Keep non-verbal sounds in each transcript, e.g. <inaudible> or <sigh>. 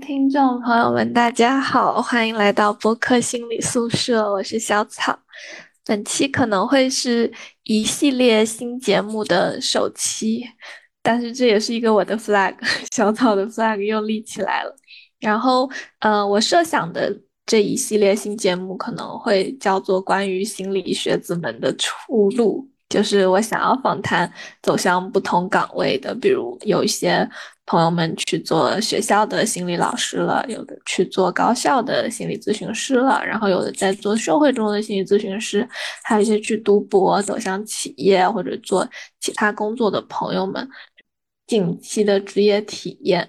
听众朋友们，大家好，欢迎来到播客心理宿舍，我是小草。本期可能会是一系列新节目的首期，但是这也是一个我的 flag，<laughs> 小草的 flag 又立起来了。然后，呃，我设想的这一系列新节目可能会叫做关于心理学子们的出路。就是我想要访谈走向不同岗位的，比如有一些朋友们去做学校的心理老师了，有的去做高校的心理咨询师了，然后有的在做社会中的心理咨询师，还有一些去读博走向企业或者做其他工作的朋友们，近期的职业体验。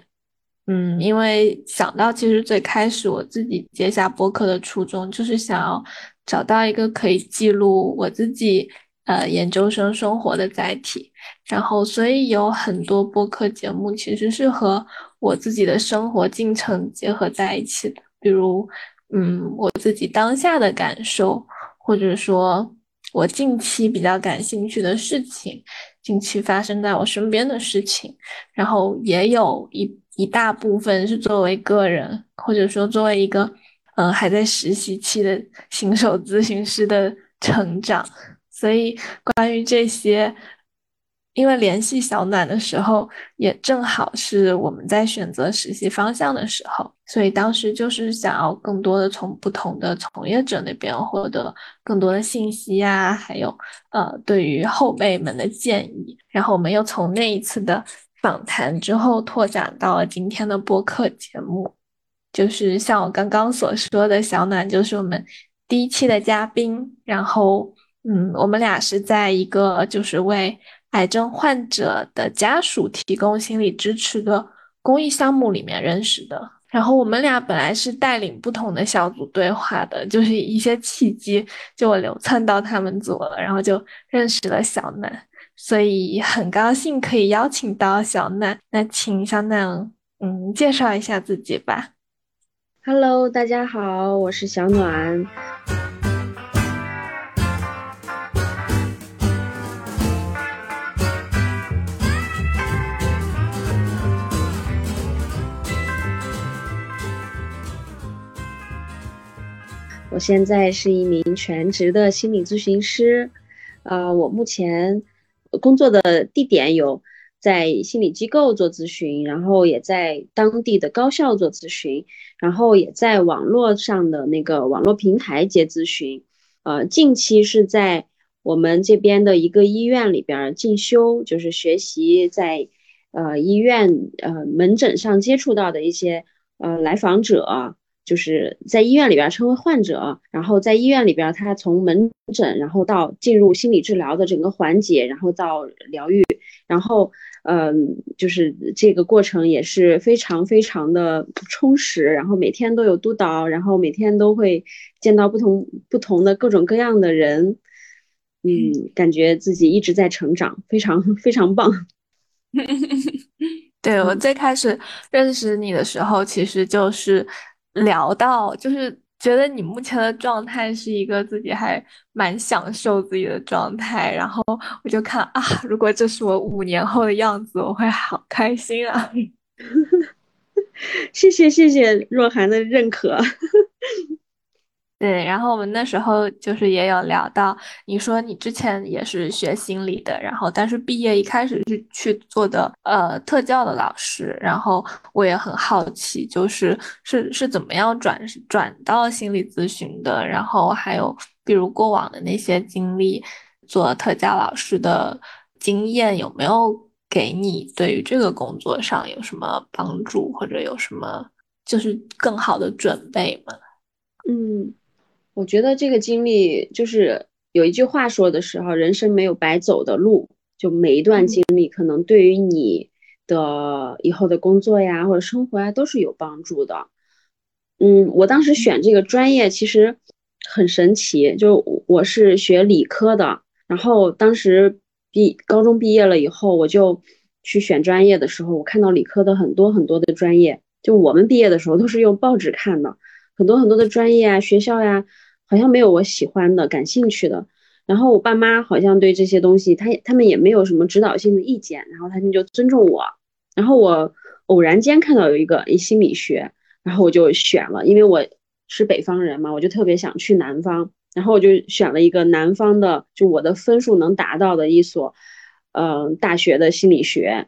嗯，因为想到其实最开始我自己接下播客的初衷，就是想要找到一个可以记录我自己。呃，研究生生活的载体，然后所以有很多播客节目其实是和我自己的生活进程结合在一起的，比如，嗯，我自己当下的感受，或者说我近期比较感兴趣的事情，近期发生在我身边的事情，然后也有一一大部分是作为个人，或者说作为一个，嗯，还在实习期的新手咨询师的成长。所以，关于这些，因为联系小暖的时候，也正好是我们在选择实习方向的时候，所以当时就是想要更多的从不同的从业者那边获得更多的信息呀，还有呃，对于后辈们的建议。然后我们又从那一次的访谈之后拓展到了今天的播客节目，就是像我刚刚所说的小暖，就是我们第一期的嘉宾，然后。嗯，我们俩是在一个就是为癌症患者的家属提供心理支持的公益项目里面认识的。然后我们俩本来是带领不同的小组对话的，就是一些契机，就我流窜到他们组了，然后就认识了小南，所以很高兴可以邀请到小南。那请小南，嗯，介绍一下自己吧。Hello，大家好，我是小暖。我现在是一名全职的心理咨询师，呃，我目前工作的地点有在心理机构做咨询，然后也在当地的高校做咨询，然后也在网络上的那个网络平台接咨询，呃，近期是在我们这边的一个医院里边进修，就是学习在呃医院呃门诊上接触到的一些呃来访者。就是在医院里边称为患者，然后在医院里边，他从门诊，然后到进入心理治疗的整个环节，然后到疗愈，然后，嗯，就是这个过程也是非常非常的充实，然后每天都有督导，然后每天都会见到不同不同的各种各样的人，嗯，感觉自己一直在成长，非常非常棒。<laughs> 对我最开始认识你的时候，其实就是。聊到就是觉得你目前的状态是一个自己还蛮享受自己的状态，然后我就看啊，如果这是我五年后的样子，我会好开心啊！<laughs> 谢谢谢谢若涵的认可。对，然后我们那时候就是也有聊到，你说你之前也是学心理的，然后但是毕业一开始是去做的呃特教的老师，然后我也很好奇，就是是是怎么样转转到心理咨询的，然后还有比如过往的那些经历，做特教老师的经验有没有给你对于这个工作上有什么帮助，或者有什么就是更好的准备吗？嗯。我觉得这个经历就是有一句话说的时候，人生没有白走的路，就每一段经历可能对于你的以后的工作呀或者生活呀都是有帮助的。嗯，我当时选这个专业其实很神奇，就我是学理科的，然后当时毕高中毕业了以后，我就去选专业的时候，我看到理科的很多很多的专业，就我们毕业的时候都是用报纸看的，很多很多的专业啊学校呀。好像没有我喜欢的、感兴趣的。然后我爸妈好像对这些东西，他他们也没有什么指导性的意见，然后他们就尊重我。然后我偶然间看到有一个诶心理学，然后我就选了，因为我是北方人嘛，我就特别想去南方，然后我就选了一个南方的，就我的分数能达到的一所，嗯，大学的心理学，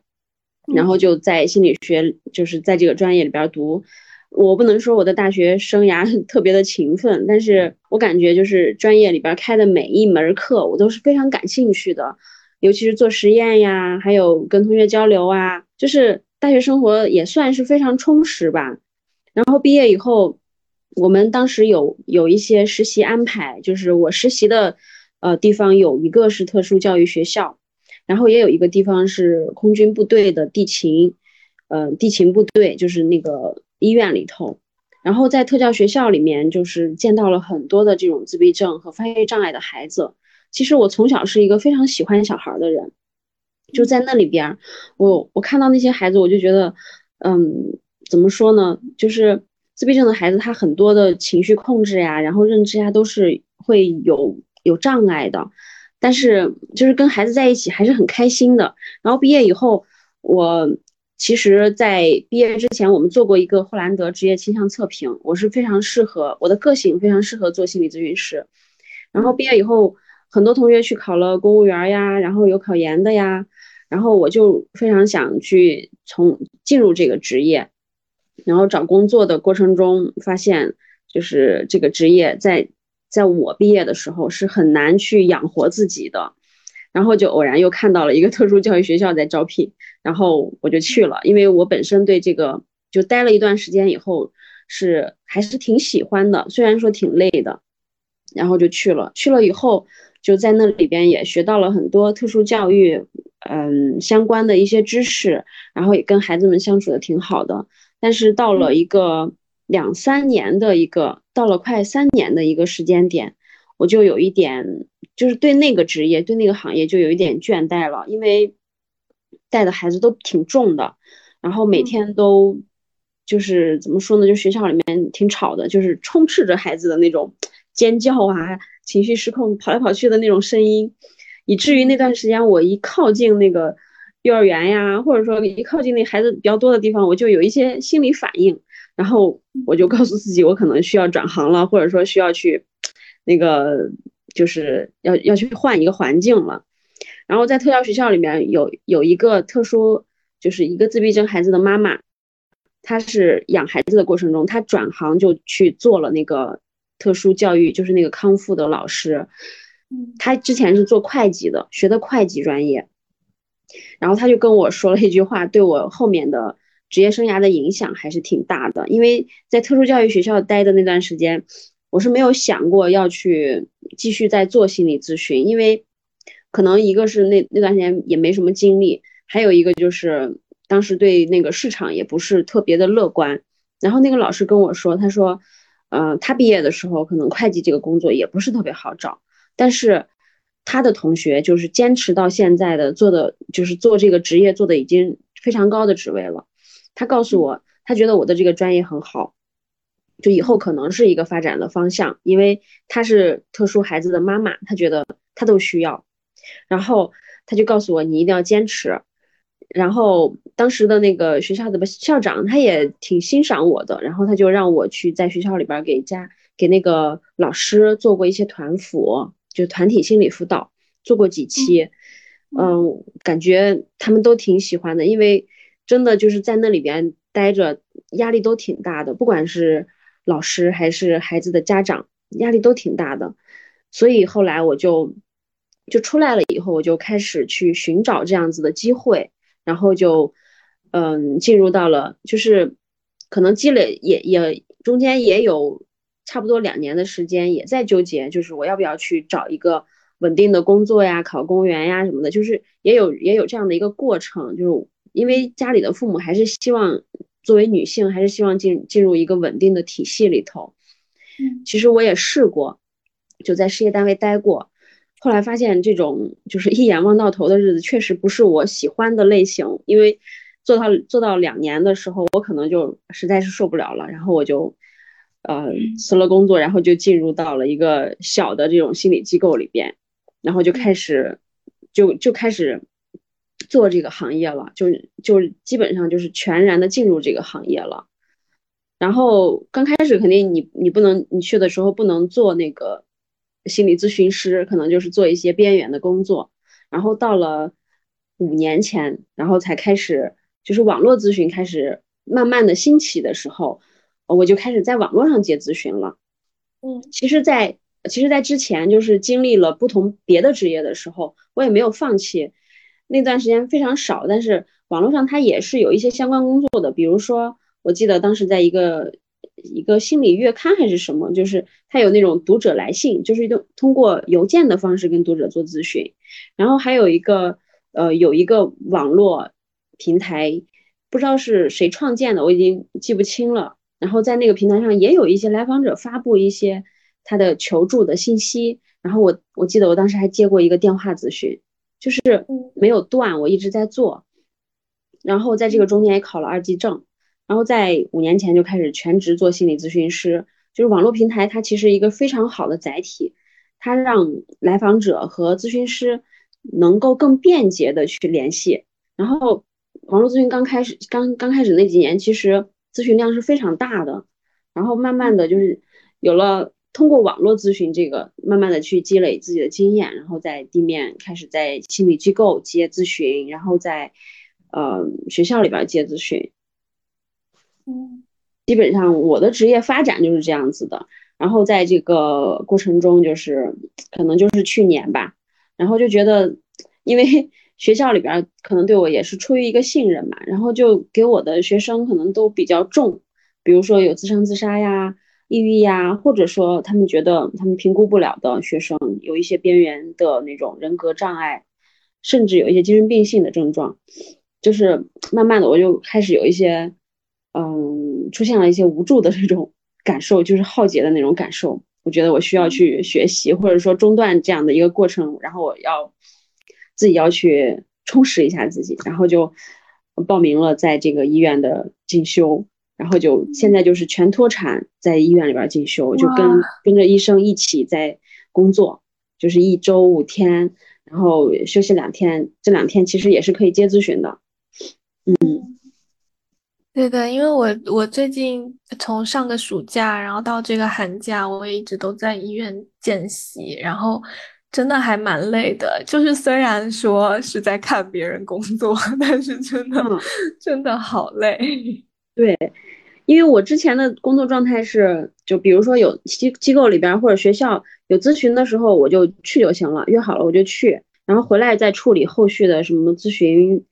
然后就在心理学，就是在这个专业里边读。我不能说我的大学生涯特别的勤奋，但是我感觉就是专业里边开的每一门课我都是非常感兴趣的，尤其是做实验呀，还有跟同学交流啊，就是大学生活也算是非常充实吧。然后毕业以后，我们当时有有一些实习安排，就是我实习的呃地方有一个是特殊教育学校，然后也有一个地方是空军部队的地勤，呃地勤部队就是那个。医院里头，然后在特教学校里面，就是见到了很多的这种自闭症和发育障碍的孩子。其实我从小是一个非常喜欢小孩的人，就在那里边，我我看到那些孩子，我就觉得，嗯，怎么说呢？就是自闭症的孩子，他很多的情绪控制呀，然后认知呀，都是会有有障碍的。但是就是跟孩子在一起还是很开心的。然后毕业以后，我。其实，在毕业之前，我们做过一个霍兰德职业倾向测评，我是非常适合我的个性，非常适合做心理咨询师。然后毕业以后，很多同学去考了公务员呀，然后有考研的呀，然后我就非常想去从进入这个职业。然后找工作的过程中，发现就是这个职业在在我毕业的时候是很难去养活自己的。然后就偶然又看到了一个特殊教育学校在招聘。然后我就去了，因为我本身对这个就待了一段时间以后是还是挺喜欢的，虽然说挺累的，然后就去了。去了以后就在那里边也学到了很多特殊教育嗯相关的一些知识，然后也跟孩子们相处的挺好的。但是到了一个两三年的一个，到了快三年的一个时间点，我就有一点就是对那个职业对那个行业就有一点倦怠了，因为。带的孩子都挺重的，然后每天都就是怎么说呢？就学校里面挺吵的，就是充斥着孩子的那种尖叫啊、情绪失控、跑来跑去的那种声音，以至于那段时间我一靠近那个幼儿园呀，或者说一靠近那孩子比较多的地方，我就有一些心理反应，然后我就告诉自己，我可能需要转行了，或者说需要去那个就是要要去换一个环境了。然后在特教学校里面有有一个特殊，就是一个自闭症孩子的妈妈，她是养孩子的过程中，她转行就去做了那个特殊教育，就是那个康复的老师。嗯，她之前是做会计的，学的会计专业。然后她就跟我说了一句话，对我后面的职业生涯的影响还是挺大的。因为在特殊教育学校待的那段时间，我是没有想过要去继续再做心理咨询，因为。可能一个是那那段时间也没什么精力，还有一个就是当时对那个市场也不是特别的乐观。然后那个老师跟我说，他说，呃，他毕业的时候可能会计这个工作也不是特别好找，但是他的同学就是坚持到现在的做的就是做这个职业做的已经非常高的职位了。他告诉我，他觉得我的这个专业很好，就以后可能是一个发展的方向，因为他是特殊孩子的妈妈，他觉得他都需要。然后他就告诉我，你一定要坚持。然后当时的那个学校的校长他也挺欣赏我的，然后他就让我去在学校里边给家给那个老师做过一些团辅，就团体心理辅导，做过几期。嗯，感觉他们都挺喜欢的，因为真的就是在那里边待着，压力都挺大的，不管是老师还是孩子的家长，压力都挺大的。所以后来我就。就出来了以后，我就开始去寻找这样子的机会，然后就，嗯，进入到了，就是可能积累也也中间也有差不多两年的时间，也在纠结，就是我要不要去找一个稳定的工作呀，考公务员呀什么的，就是也有也有这样的一个过程，就是因为家里的父母还是希望作为女性，还是希望进进入一个稳定的体系里头。嗯，其实我也试过，就在事业单位待过。后来发现这种就是一眼望到头的日子，确实不是我喜欢的类型。因为做到做到两年的时候，我可能就实在是受不了了，然后我就呃辞了工作，然后就进入到了一个小的这种心理机构里边，然后就开始就就开始做这个行业了，就就基本上就是全然的进入这个行业了。然后刚开始肯定你你不能你去的时候不能做那个心理咨询师，可能就是做一些边缘的工作。然后到了五年前，然后才开始就是网络咨询开始慢慢的兴起的时候，我就开始在网络上接咨询了。嗯，其实，在其实，在之前就是经历了不同别的职业的时候，我也没有放弃。那段时间非常少，但是网络上它也是有一些相关工作的，比如说。我记得当时在一个一个心理月刊还是什么，就是他有那种读者来信，就是用通过邮件的方式跟读者做咨询。然后还有一个呃有一个网络平台，不知道是谁创建的，我已经记不清了。然后在那个平台上也有一些来访者发布一些他的求助的信息。然后我我记得我当时还接过一个电话咨询，就是没有断，我一直在做。然后在这个中间也考了二级证。然后在五年前就开始全职做心理咨询师，就是网络平台，它其实一个非常好的载体，它让来访者和咨询师能够更便捷的去联系。然后网络咨询刚开始，刚刚开始那几年，其实咨询量是非常大的。然后慢慢的就是有了通过网络咨询这个，慢慢的去积累自己的经验，然后在地面开始在心理机构接咨询，然后在呃学校里边接咨询。嗯，基本上我的职业发展就是这样子的。然后在这个过程中，就是可能就是去年吧，然后就觉得，因为 <laughs> 学校里边可能对我也是出于一个信任嘛，然后就给我的学生可能都比较重，比如说有自伤自杀呀、抑郁呀，或者说他们觉得他们评估不了的学生，有一些边缘的那种人格障碍，甚至有一些精神病性的症状，就是慢慢的我就开始有一些。嗯，出现了一些无助的这种感受，就是浩劫的那种感受。我觉得我需要去学习，或者说中断这样的一个过程，然后我要自己要去充实一下自己，然后就报名了在这个医院的进修，然后就现在就是全脱产在医院里边进修，就跟跟着医生一起在工作，就是一周五天，然后休息两天，这两天其实也是可以接咨询的，嗯。对的，因为我我最近从上个暑假，然后到这个寒假，我也一直都在医院见习，然后真的还蛮累的。就是虽然说是在看别人工作，<laughs> 但是真的真的好累。<laughs> 对，因为我之前的工作状态是，就比如说有机机构里边或者学校有咨询的时候，我就去就行了，约好了我就去，然后回来再处理后续的什么咨询。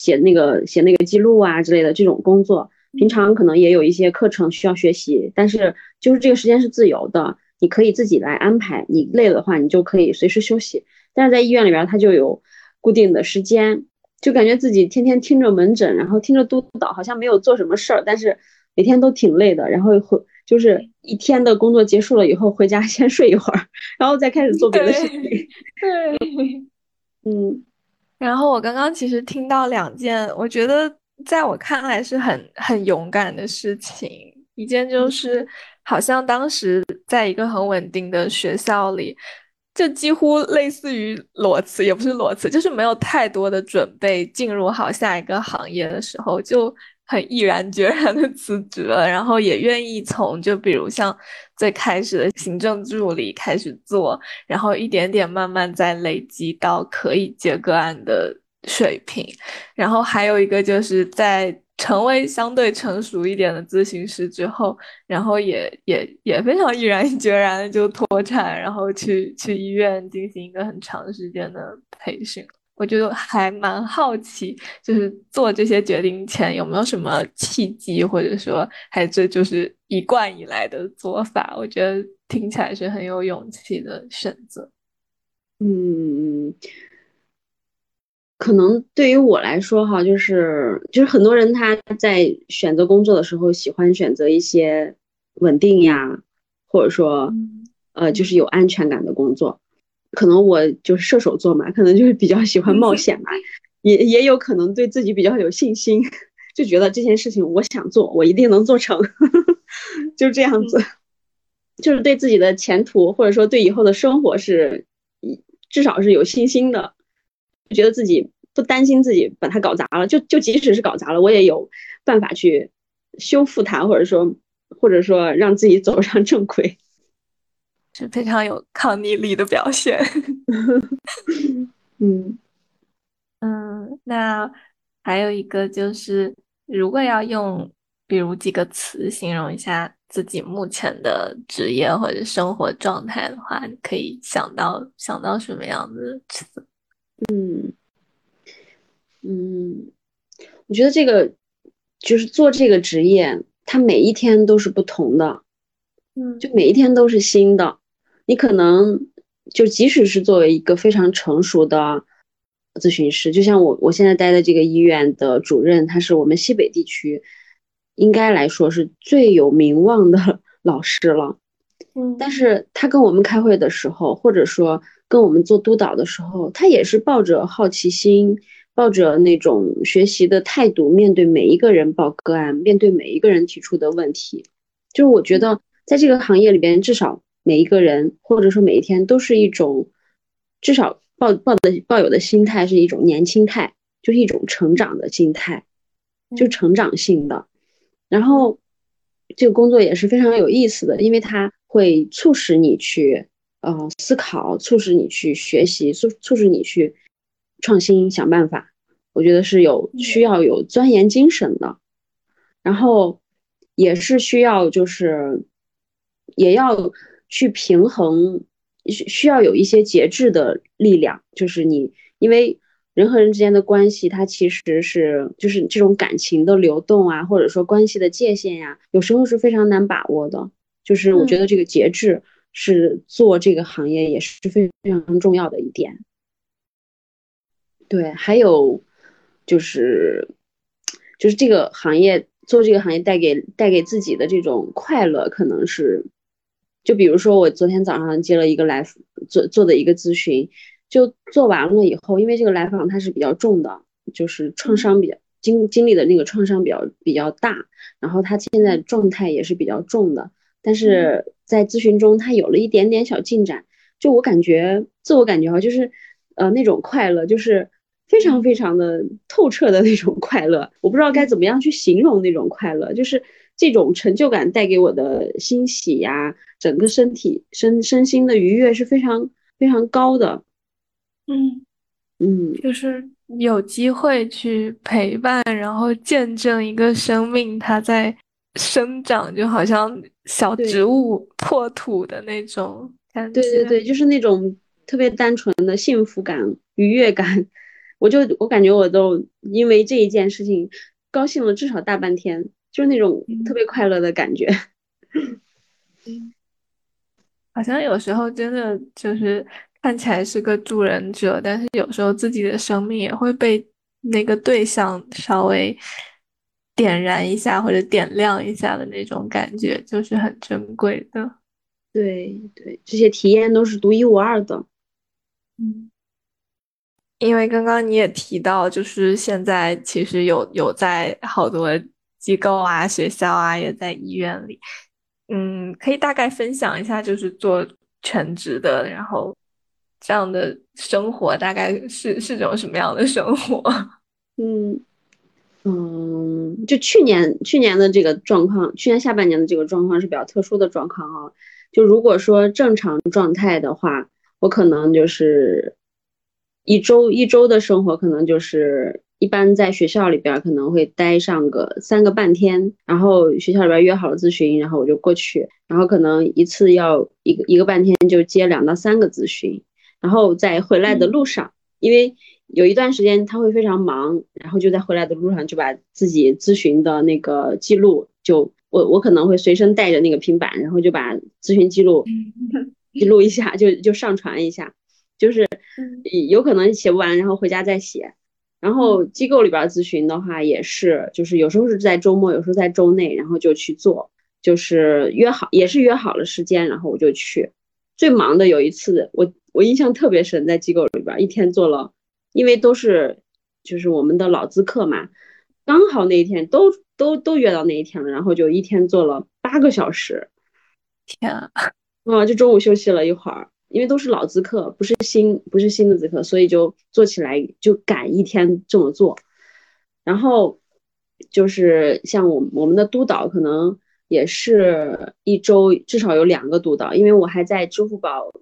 写那个写那个记录啊之类的这种工作，平常可能也有一些课程需要学习，但是就是这个时间是自由的，你可以自己来安排。你累了的话，你就可以随时休息。但是在医院里边，它就有固定的时间，就感觉自己天天听着门诊，然后听着督导，好像没有做什么事儿，但是每天都挺累的。然后回就是一天的工作结束了以后，回家 <laughs> 先睡一会儿，然后再开始做别的事情。<laughs> <laughs> 对，嗯。然后我刚刚其实听到两件，我觉得在我看来是很很勇敢的事情。一件就是，好像当时在一个很稳定的学校里，就几乎类似于裸辞，也不是裸辞，就是没有太多的准备，进入好下一个行业的时候就。很毅然决然的辞职了，然后也愿意从就比如像最开始的行政助理开始做，然后一点点慢慢在累积到可以接个案的水平。然后还有一个就是在成为相对成熟一点的咨询师之后，然后也也也非常毅然决然的就脱产，然后去去医院进行一个很长时间的培训。我觉得还蛮好奇，就是做这些决定前有没有什么契机，或者说，还这就是一贯以来的做法。我觉得听起来是很有勇气的选择。嗯，可能对于我来说，哈，就是就是很多人他在选择工作的时候，喜欢选择一些稳定呀，或者说，呃，就是有安全感的工作。可能我就是射手座嘛，可能就是比较喜欢冒险吧，<laughs> 也也有可能对自己比较有信心，就觉得这件事情我想做，我一定能做成，<laughs> 就这样子，<laughs> 就是对自己的前途或者说对以后的生活是，至少是有信心的，觉得自己不担心自己把它搞砸了，就就即使是搞砸了，我也有办法去修复它，或者说或者说让自己走上正轨，是非常有抗逆力的表现。<laughs> 嗯嗯，那还有一个就是，如果要用比如几个词形容一下自己目前的职业或者生活状态的话，你可以想到想到什么样的词？嗯嗯，我觉得这个就是做这个职业。它每一天都是不同的，嗯，就每一天都是新的。你可能就即使是作为一个非常成熟的咨询师，就像我我现在待的这个医院的主任，他是我们西北地区应该来说是最有名望的 <laughs> 老师了，嗯，但是他跟我们开会的时候，或者说跟我们做督导的时候，他也是抱着好奇心。抱着那种学习的态度，面对每一个人报个案，面对每一个人提出的问题，就是我觉得在这个行业里边，至少每一个人或者说每一天都是一种，至少抱抱的抱有的心态是一种年轻态，就是一种成长的心态，就成长性的。然后这个工作也是非常有意思的，因为它会促使你去呃思考，促使你去学习，促促使你去创新，想办法。我觉得是有需要有钻研精神的，然后也是需要就是也要去平衡，需需要有一些节制的力量。就是你因为人和人之间的关系，它其实是就是这种感情的流动啊，或者说关系的界限呀，有时候是非常难把握的。就是我觉得这个节制是做这个行业也是非常重要的一点。对，还有。就是，就是这个行业做这个行业带给带给自己的这种快乐，可能是，就比如说我昨天早上接了一个来做做的一个咨询，就做完了以后，因为这个来访他是比较重的，就是创伤比较经经历的那个创伤比较比较大，然后他现在状态也是比较重的，但是在咨询中他有了一点点小进展，就我感觉自我感觉哈，就是呃那种快乐就是。非常非常的透彻的那种快乐，我不知道该怎么样去形容那种快乐，就是这种成就感带给我的欣喜呀，整个身体身身心的愉悦是非常非常高的。嗯嗯，就是有机会去陪伴，然后见证一个生命它在生长，就好像小植物破土的那种感觉。对对对，就是那种特别单纯的幸福感、愉悦感。<laughs> 我就我感觉我都因为这一件事情高兴了至少大半天，就是那种特别快乐的感觉。嗯，<laughs> 好像有时候真的就是看起来是个助人者，但是有时候自己的生命也会被那个对象稍微点燃一下或者点亮一下的那种感觉，就是很珍贵的。对对，这些体验都是独一无二的。嗯。因为刚刚你也提到，就是现在其实有有在好多机构啊、学校啊，也在医院里，嗯，可以大概分享一下，就是做全职的，然后这样的生活大概是是种什么样的生活？<laughs> 嗯嗯，就去年去年的这个状况，去年下半年的这个状况是比较特殊的状况啊。就如果说正常状态的话，我可能就是。一周一周的生活可能就是一般在学校里边可能会待上个三个半天，然后学校里边约好了咨询，然后我就过去，然后可能一次要一个一个半天就接两到三个咨询，然后在回来的路上，因为有一段时间他会非常忙，然后就在回来的路上就把自己咨询的那个记录就我我可能会随身带着那个平板，然后就把咨询记录记录一下，就就上传一下。就是有可能写不完，然后回家再写。然后机构里边咨询的话，也是，就是有时候是在周末，有时候在周内，然后就去做。就是约好，也是约好了时间，然后我就去。最忙的有一次，我我印象特别深，在机构里边一天做了，因为都是就是我们的老资客嘛，刚好那一天都都都约到那一天了，然后就一天做了八个小时。天啊！啊，就中午休息了一会儿。因为都是老资客，不是新不是新的资客，所以就做起来就赶一天这么做。然后就是像我我们的督导，可能也是一周至少有两个督导，因为我还在支付宝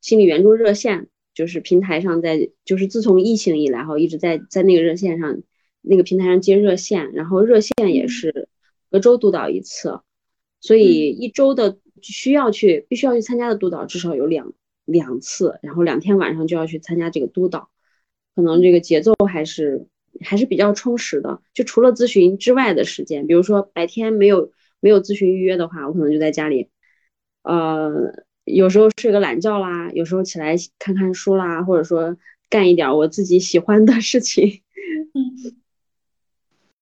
心理援助热线，就是平台上在，就是自从疫情以来哈，一直在在那个热线上那个平台上接热线，然后热线也是隔周督导一次，所以一周的需要去必须要去参加的督导至少有两两次，然后两天晚上就要去参加这个督导，可能这个节奏还是。还是比较充实的，就除了咨询之外的时间，比如说白天没有没有咨询预约的话，我可能就在家里，呃，有时候睡个懒觉啦，有时候起来看看书啦，或者说干一点我自己喜欢的事情。嗯。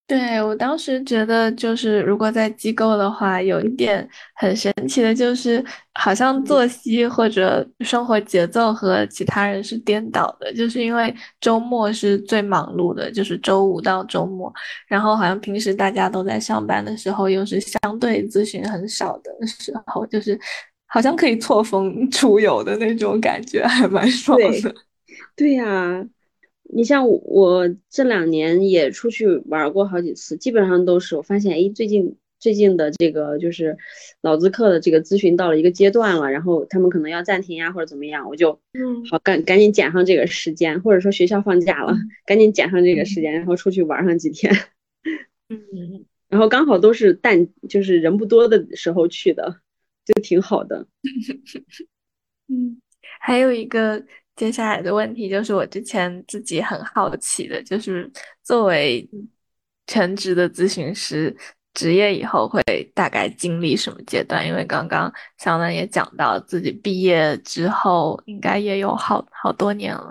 对我当时觉得，就是如果在机构的话，有一点很神奇的，就是好像作息或者生活节奏和其他人是颠倒的，就是因为周末是最忙碌的，就是周五到周末，然后好像平时大家都在上班的时候，又是相对咨询很少的时候，就是好像可以错峰 <laughs> 出游的那种感觉，还蛮爽的。对呀。你像我这两年也出去玩过好几次，基本上都是我发现，哎，最近最近的这个就是老资客的这个咨询到了一个阶段了，然后他们可能要暂停呀或者怎么样，我就嗯。好赶赶紧捡上这个时间，或者说学校放假了，赶紧捡上这个时间，然后出去玩上几天，<laughs> 嗯，然后刚好都是淡就是人不多的时候去的，就挺好的，<laughs> 嗯，还有一个。接下来的问题就是我之前自己很好奇的，就是作为全职的咨询师，职业以后会大概经历什么阶段？因为刚刚小南也讲到自己毕业之后，应该也有好好多年了。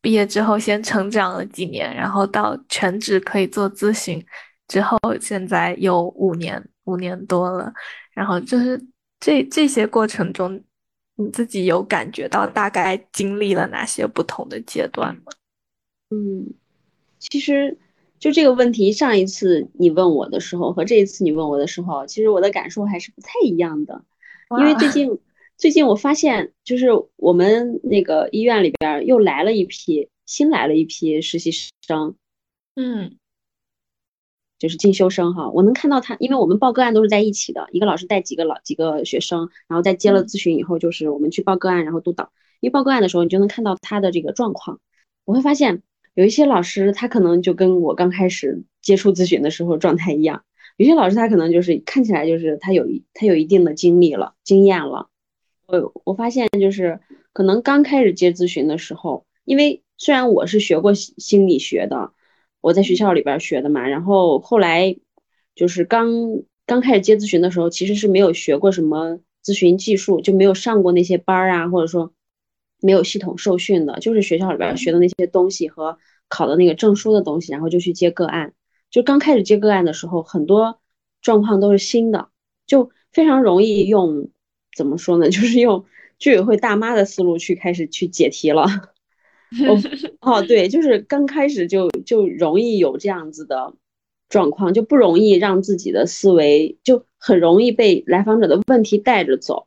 毕业之后先成长了几年，然后到全职可以做咨询之后，现在有五年五年多了。然后就是这这些过程中。你自己有感觉到大概经历了哪些不同的阶段吗？嗯，其实就这个问题，上一次你问我的时候和这一次你问我的时候，其实我的感受还是不太一样的。因为最近 <laughs> 最近我发现，就是我们那个医院里边又来了一批新来了一批实习生。嗯。就是进修生哈，我能看到他，因为我们报个案都是在一起的，一个老师带几个老几个学生，然后在接了咨询以后，就是我们去报个案，然后督导。因为报个案的时候，你就能看到他的这个状况。我会发现有一些老师，他可能就跟我刚开始接触咨询的时候状态一样；有些老师他可能就是看起来就是他有他有一定的经历了、经验了。我我发现就是可能刚开始接咨询的时候，因为虽然我是学过心理学的。我在学校里边学的嘛，然后后来就是刚刚开始接咨询的时候，其实是没有学过什么咨询技术，就没有上过那些班儿啊，或者说没有系统受训的，就是学校里边学的那些东西和考的那个证书的东西，然后就去接个案。就刚开始接个案的时候，很多状况都是新的，就非常容易用怎么说呢，<laughs> 就是用居委会大妈的思路去开始去解题了。<laughs> 哦 <laughs> 哦，对，就是刚开始就就容易有这样子的状况，就不容易让自己的思维就很容易被来访者的问题带着走，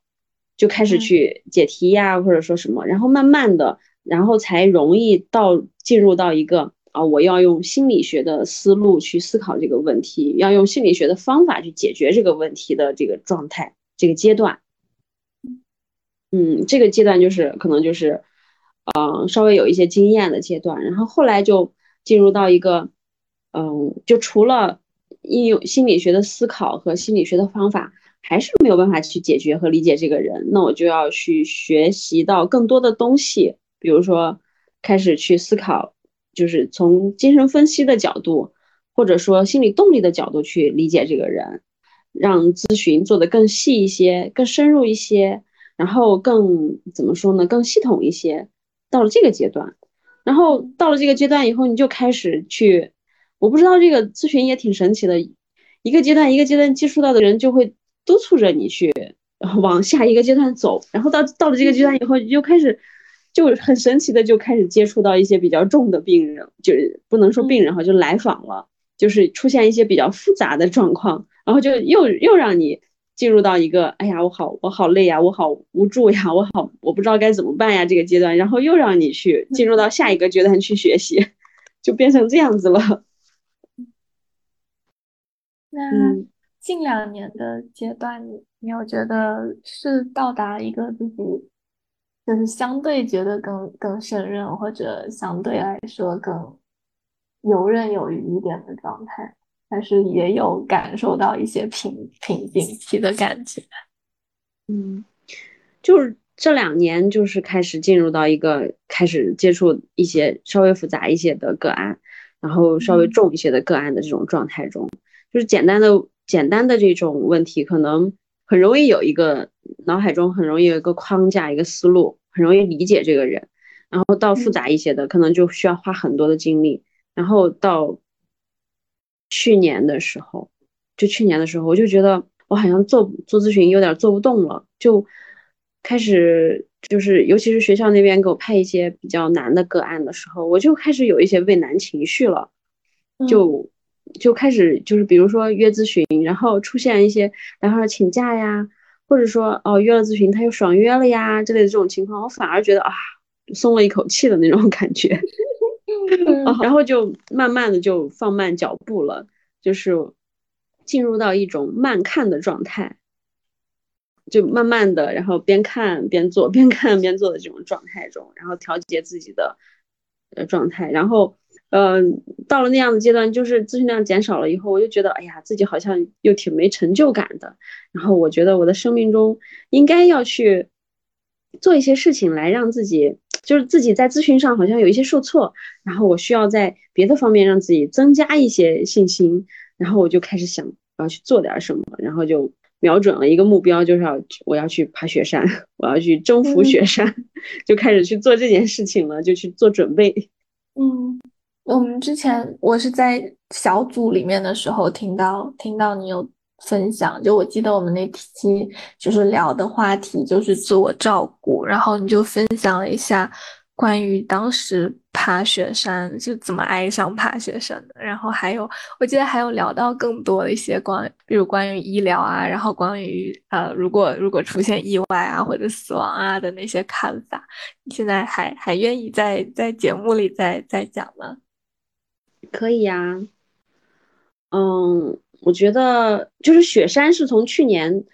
就开始去解题呀，或者说什么，然后慢慢的，然后才容易到进入到一个啊，我要用心理学的思路去思考这个问题，要用心理学的方法去解决这个问题的这个状态，这个阶段，嗯，这个阶段就是可能就是。嗯，稍微有一些经验的阶段，然后后来就进入到一个，嗯，就除了应用心理学的思考和心理学的方法，还是没有办法去解决和理解这个人，那我就要去学习到更多的东西，比如说开始去思考，就是从精神分析的角度，或者说心理动力的角度去理解这个人，让咨询做得更细一些、更深入一些，然后更怎么说呢？更系统一些。到了这个阶段，然后到了这个阶段以后，你就开始去，我不知道这个咨询也挺神奇的，一个阶段一个阶段接触到的人就会督促着你去往下一个阶段走，然后到到了这个阶段以后，你就开始就很神奇的就开始接触到一些比较重的病人，就是不能说病人哈，就来访了，就是出现一些比较复杂的状况，然后就又又让你。进入到一个，哎呀，我好，我好累呀，我好无助呀，我好，我不知道该怎么办呀，这个阶段，然后又让你去进入到下一个阶段去学习，<laughs> 就变成这样子了。<laughs> 那近两年的阶段，你你有觉得是到达一个自己就是相对觉得更更胜任，或者相对来说更游刃有余一点的状态，还是也有感受到一些瓶瓶颈期的感觉？嗯，就是这两年，就是开始进入到一个开始接触一些稍微复杂一些的个案，然后稍微重一些的个案的这种状态中，就是简单的简单的这种问题，可能很容易有一个脑海中很容易有一个框架，一个思路，很容易理解这个人，然后到复杂一些的，可能就需要花很多的精力，然后到去年的时候，就去年的时候，我就觉得。我好像做做咨询有点做不动了，就开始就是，尤其是学校那边给我派一些比较难的个案的时候，我就开始有一些畏难情绪了，就就开始就是，比如说约咨询，然后出现一些然后请假呀，或者说哦约了咨询他又爽约了呀之类的这种情况，我反而觉得啊松了一口气的那种感觉，<laughs> 然后就慢慢的就放慢脚步了，就是。进入到一种慢看的状态，就慢慢的，然后边看边做，边看边做的这种状态中，然后调节自己的呃状态，然后嗯，到了那样的阶段，就是咨询量减少了以后，我就觉得，哎呀，自己好像又挺没成就感的。然后我觉得我的生命中应该要去做一些事情来让自己，就是自己在咨询上好像有一些受挫，然后我需要在别的方面让自己增加一些信心。然后我就开始想，我要去做点什么，然后就瞄准了一个目标，就是要我要去爬雪山，<laughs> 我要去征服雪山，就开始去做这件事情了，就去做准备。嗯，我们之前我是在小组里面的时候听到听到你有分享，就我记得我们那期就是聊的话题就是自我照顾，然后你就分享了一下。关于当时爬雪山就怎么爱上爬雪山的，然后还有我记得还有聊到更多的一些关，比如关于医疗啊，然后关于呃如果如果出现意外啊或者死亡啊的那些看法，你现在还还愿意在在节目里再再讲吗？可以呀，嗯，我觉得就是雪山是从去年，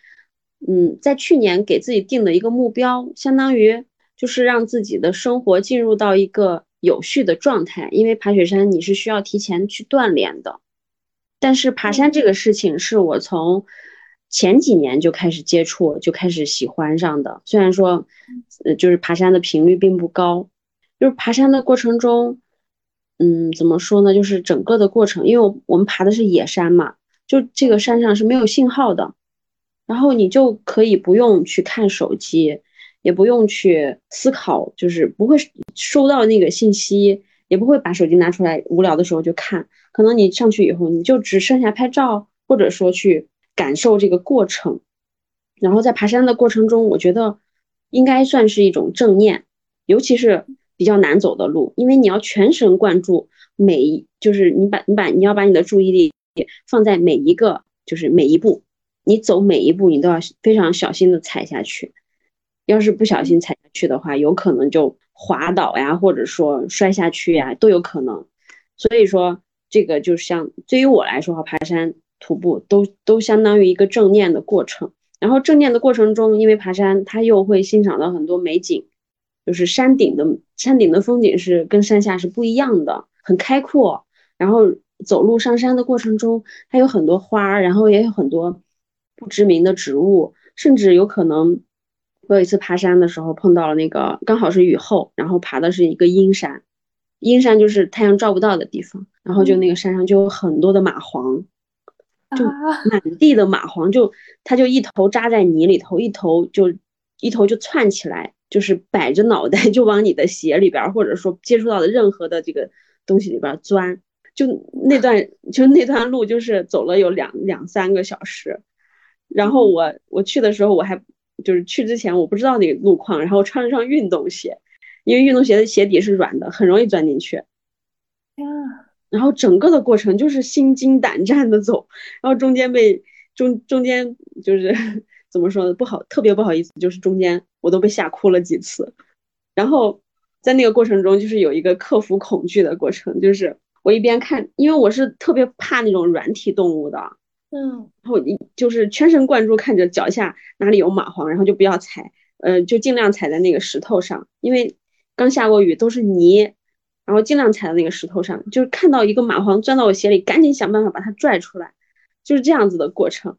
嗯，在去年给自己定的一个目标，相当于。就是让自己的生活进入到一个有序的状态，因为爬雪山你是需要提前去锻炼的。但是爬山这个事情是我从前几年就开始接触，就开始喜欢上的。虽然说，呃，就是爬山的频率并不高，就是爬山的过程中，嗯，怎么说呢？就是整个的过程，因为我们爬的是野山嘛，就这个山上是没有信号的，然后你就可以不用去看手机。也不用去思考，就是不会收到那个信息，也不会把手机拿出来，无聊的时候就看。可能你上去以后，你就只剩下拍照，或者说去感受这个过程。然后在爬山的过程中，我觉得应该算是一种正念，尤其是比较难走的路，因为你要全神贯注每一，就是你把你把你要把你的注意力放在每一个，就是每一步，你走每一步，你都要非常小心的踩下去。要是不小心踩下去的话，有可能就滑倒呀，或者说摔下去呀，都有可能。所以说，这个就像对于我来说，哈，爬山、徒步都都相当于一个正念的过程。然后正念的过程中，因为爬山，它又会欣赏到很多美景，就是山顶的山顶的风景是跟山下是不一样的，很开阔。然后走路上山的过程中，它有很多花，然后也有很多不知名的植物，甚至有可能。我有一次爬山的时候碰到了那个，刚好是雨后，然后爬的是一个阴山，阴山就是太阳照不到的地方，然后就那个山上就有很多的蚂蟥，就满地的蚂蟥，就它就一头扎在泥里头，一头就一头就窜起来，就是摆着脑袋 <laughs> 就往你的鞋里边，或者说接触到的任何的这个东西里边钻，就那段就那段路就是走了有两两三个小时，然后我我去的时候我还。就是去之前我不知道那个路况，然后穿了双运动鞋，因为运动鞋的鞋底是软的，很容易钻进去。呀，然后整个的过程就是心惊胆战的走，然后中间被中中间就是 <laughs> 怎么说呢？不好，特别不好意思，就是中间我都被吓哭了几次。然后在那个过程中，就是有一个克服恐惧的过程，就是我一边看，因为我是特别怕那种软体动物的。嗯，然后你就是全神贯注看着脚下哪里有蚂蟥，然后就不要踩，呃，就尽量踩在那个石头上，因为刚下过雨都是泥，然后尽量踩在那个石头上，就是看到一个蚂蟥钻到我鞋里，赶紧想办法把它拽出来，就是这样子的过程。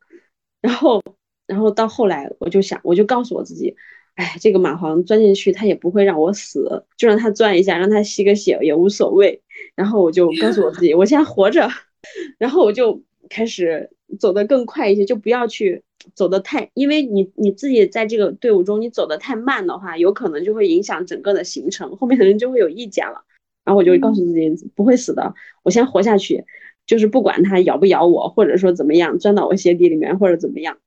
然后，然后到后来我就想，我就告诉我自己，哎，这个蚂蟥钻进去它也不会让我死，就让它钻一下，让它吸个血也无所谓。然后我就告诉我自己，我现在活着，<laughs> 然后我就开始。走得更快一些，就不要去走得太，因为你你自己在这个队伍中，你走得太慢的话，有可能就会影响整个的行程，后面的人就会有意见了。然后我就告诉自己不会死的，我先活下去，就是不管它咬不咬我，或者说怎么样钻到我鞋底里面或者怎么样，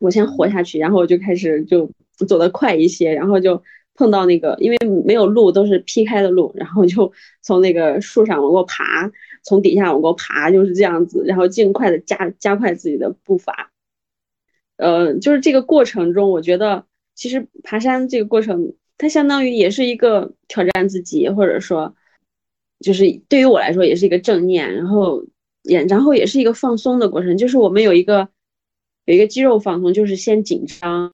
我先活下去。然后我就开始就走得快一些，然后就碰到那个，因为没有路都是劈开的路，然后就从那个树上往过爬。从底下往过爬就是这样子，然后尽快的加加快自己的步伐。呃，就是这个过程中，我觉得其实爬山这个过程，它相当于也是一个挑战自己，或者说，就是对于我来说也是一个正念，然后也然后也是一个放松的过程。就是我们有一个有一个肌肉放松，就是先紧张，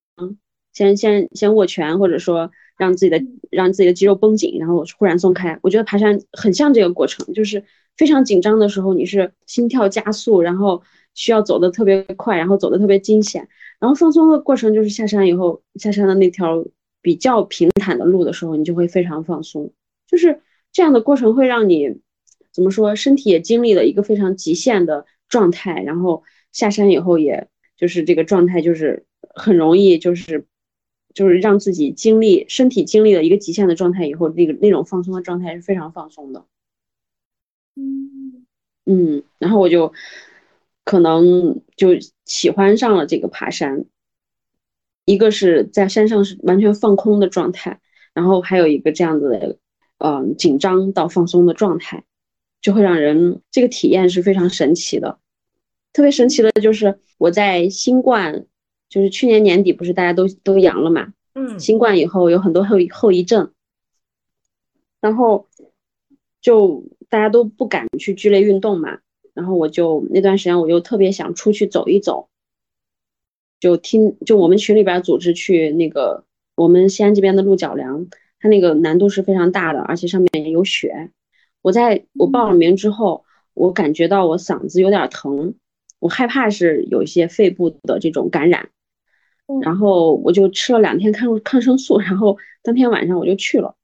先先先握拳，或者说让自己的让自己的肌肉绷紧，然后忽然松开。我觉得爬山很像这个过程，就是。非常紧张的时候，你是心跳加速，然后需要走的特别快，然后走的特别惊险。然后放松的过程就是下山以后，下山的那条比较平坦的路的时候，你就会非常放松。就是这样的过程会让你怎么说，身体也经历了一个非常极限的状态，然后下山以后，也就是这个状态就是很容易，就是就是让自己经历身体经历了一个极限的状态以后，那个那种放松的状态是非常放松的。嗯嗯，然后我就可能就喜欢上了这个爬山。一个是在山上是完全放空的状态，然后还有一个这样子的，嗯，紧张到放松的状态，就会让人这个体验是非常神奇的。特别神奇的就是我在新冠，就是去年年底不是大家都都阳了嘛，嗯，新冠以后有很多后后遗症，然后就。大家都不敢去剧烈运动嘛，然后我就那段时间我就特别想出去走一走，就听就我们群里边组织去那个我们西安这边的鹿角梁，它那个难度是非常大的，而且上面也有雪。我在我报了名之后，我感觉到我嗓子有点疼，我害怕是有一些肺部的这种感染，然后我就吃了两天抗抗生素，然后当天晚上我就去了。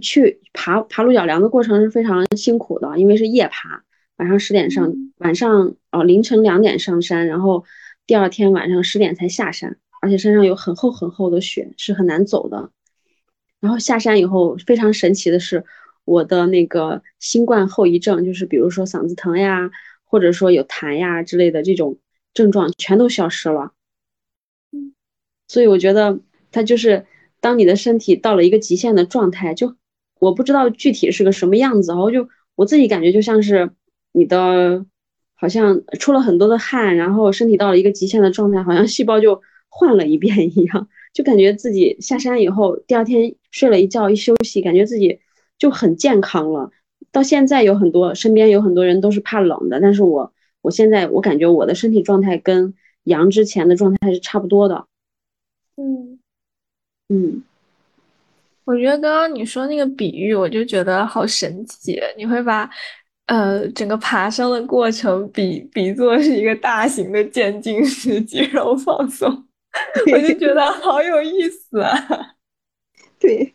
去爬爬鹿角梁的过程是非常辛苦的，因为是夜爬，晚上十点上，晚上哦凌晨两点上山，然后第二天晚上十点才下山，而且山上有很厚很厚的雪，是很难走的。然后下山以后，非常神奇的是，我的那个新冠后遗症，就是比如说嗓子疼呀，或者说有痰呀之类的这种症状，全都消失了。所以我觉得它就是当你的身体到了一个极限的状态，就。我不知道具体是个什么样子，然后就我自己感觉就像是你的，好像出了很多的汗，然后身体到了一个极限的状态，好像细胞就换了一遍一样，就感觉自己下山以后，第二天睡了一觉一休息，感觉自己就很健康了。到现在有很多身边有很多人都是怕冷的，但是我我现在我感觉我的身体状态跟阳之前的状态是差不多的。嗯嗯。我觉得刚刚你说那个比喻，我就觉得好神奇。你会把，呃，整个爬升的过程比比作是一个大型的渐进式肌肉放松，<laughs> 我就觉得好有意思啊。<laughs> 对，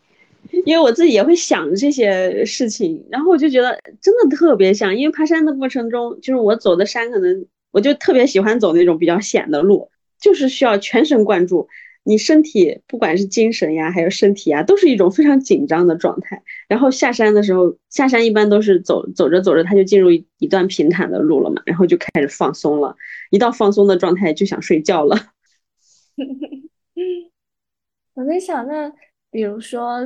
因为我自己也会想这些事情，然后我就觉得真的特别像。因为爬山的过程中，就是我走的山，可能我就特别喜欢走那种比较险的路，就是需要全神贯注。你身体不管是精神呀，还有身体呀，都是一种非常紧张的状态。然后下山的时候，下山一般都是走走着走着，他就进入一一段平坦的路了嘛，然后就开始放松了。一到放松的状态，就想睡觉了。<laughs> 我在想，那比如说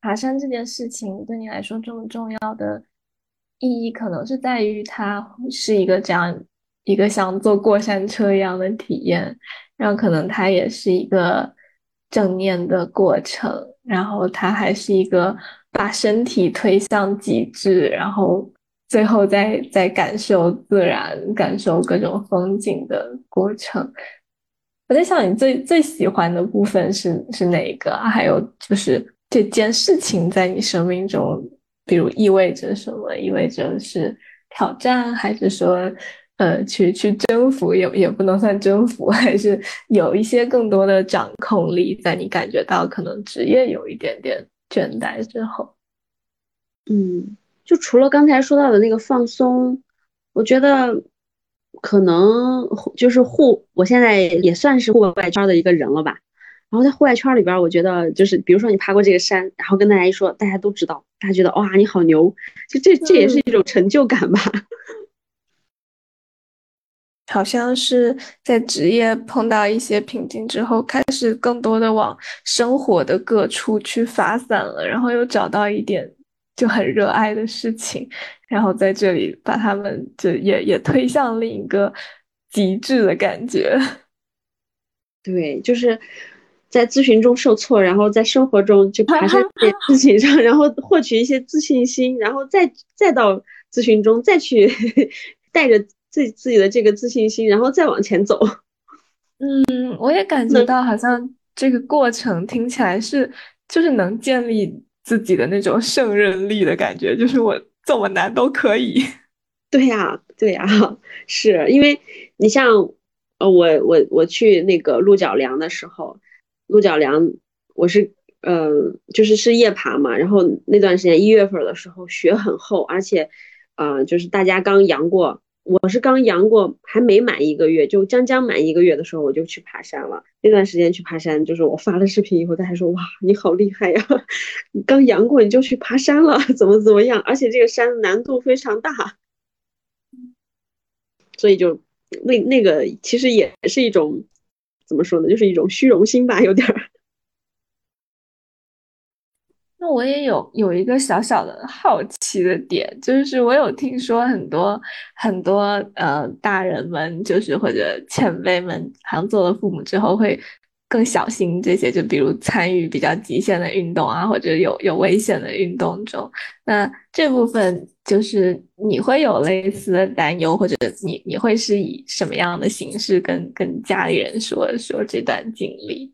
爬山这件事情对你来说这么重要的意义，可能是在于它是一个这样一个像坐过山车一样的体验。然后可能它也是一个正念的过程，然后它还是一个把身体推向极致，然后最后再再感受自然、感受各种风景的过程。我在想，你最最喜欢的部分是是哪一个？还有就是这件事情在你生命中，比如意味着什么？意味着是挑战，还是说，呃，去去征服？也也不能算征服，<laughs> 还是有一些更多的掌控力，在你感觉到可能职业有一点点倦怠之后。嗯，就除了刚才说到的那个放松，我觉得。可能就是户，我现在也算是户外圈的一个人了吧。然后在户外圈里边，我觉得就是，比如说你爬过这个山，然后跟大家一说，大家都知道，大家觉得哇，你好牛，就这这也是一种成就感吧。好像是在职业碰到一些瓶颈之后，开始更多的往生活的各处去发散了，然后又找到一点就很热爱的事情。然后在这里把他们就也也推向另一个极致的感觉，<laughs> 对，就是在咨询中受挫，然后在生活中就爬山在事情上，然后获取一些自信心，然后再再到咨询中再去 <laughs> 带着自己自己的这个自信心，然后再往前走。<laughs> 嗯，我也感觉到好像这个过程听起来是就是能建立自己的那种胜任力的感觉，就是我。怎么难都可以，<laughs> 对呀，对呀，<laughs> 是因为你像，呃，我我我去那个鹿角梁的时候，鹿角梁我是，呃，就是是夜爬嘛，然后那段时间一月份的时候雪很厚，而且，呃，就是大家刚阳过。我是刚阳过，还没满一个月，就将将满一个月的时候，我就去爬山了。那段时间去爬山，就是我发了视频以后，大家说哇，你好厉害呀！<laughs> 你刚阳过你就去爬山了，怎么怎么样？而且这个山难度非常大，所以就那那个其实也是一种怎么说呢，就是一种虚荣心吧，有点儿。那我也有有一个小小的好奇的点，就是我有听说很多很多呃大人们，就是或者前辈们，好像做了父母之后会更小心这些，就比如参与比较极限的运动啊，或者有有危险的运动中。那这部分就是你会有类似的担忧，或者你你会是以什么样的形式跟跟家里人说说这段经历？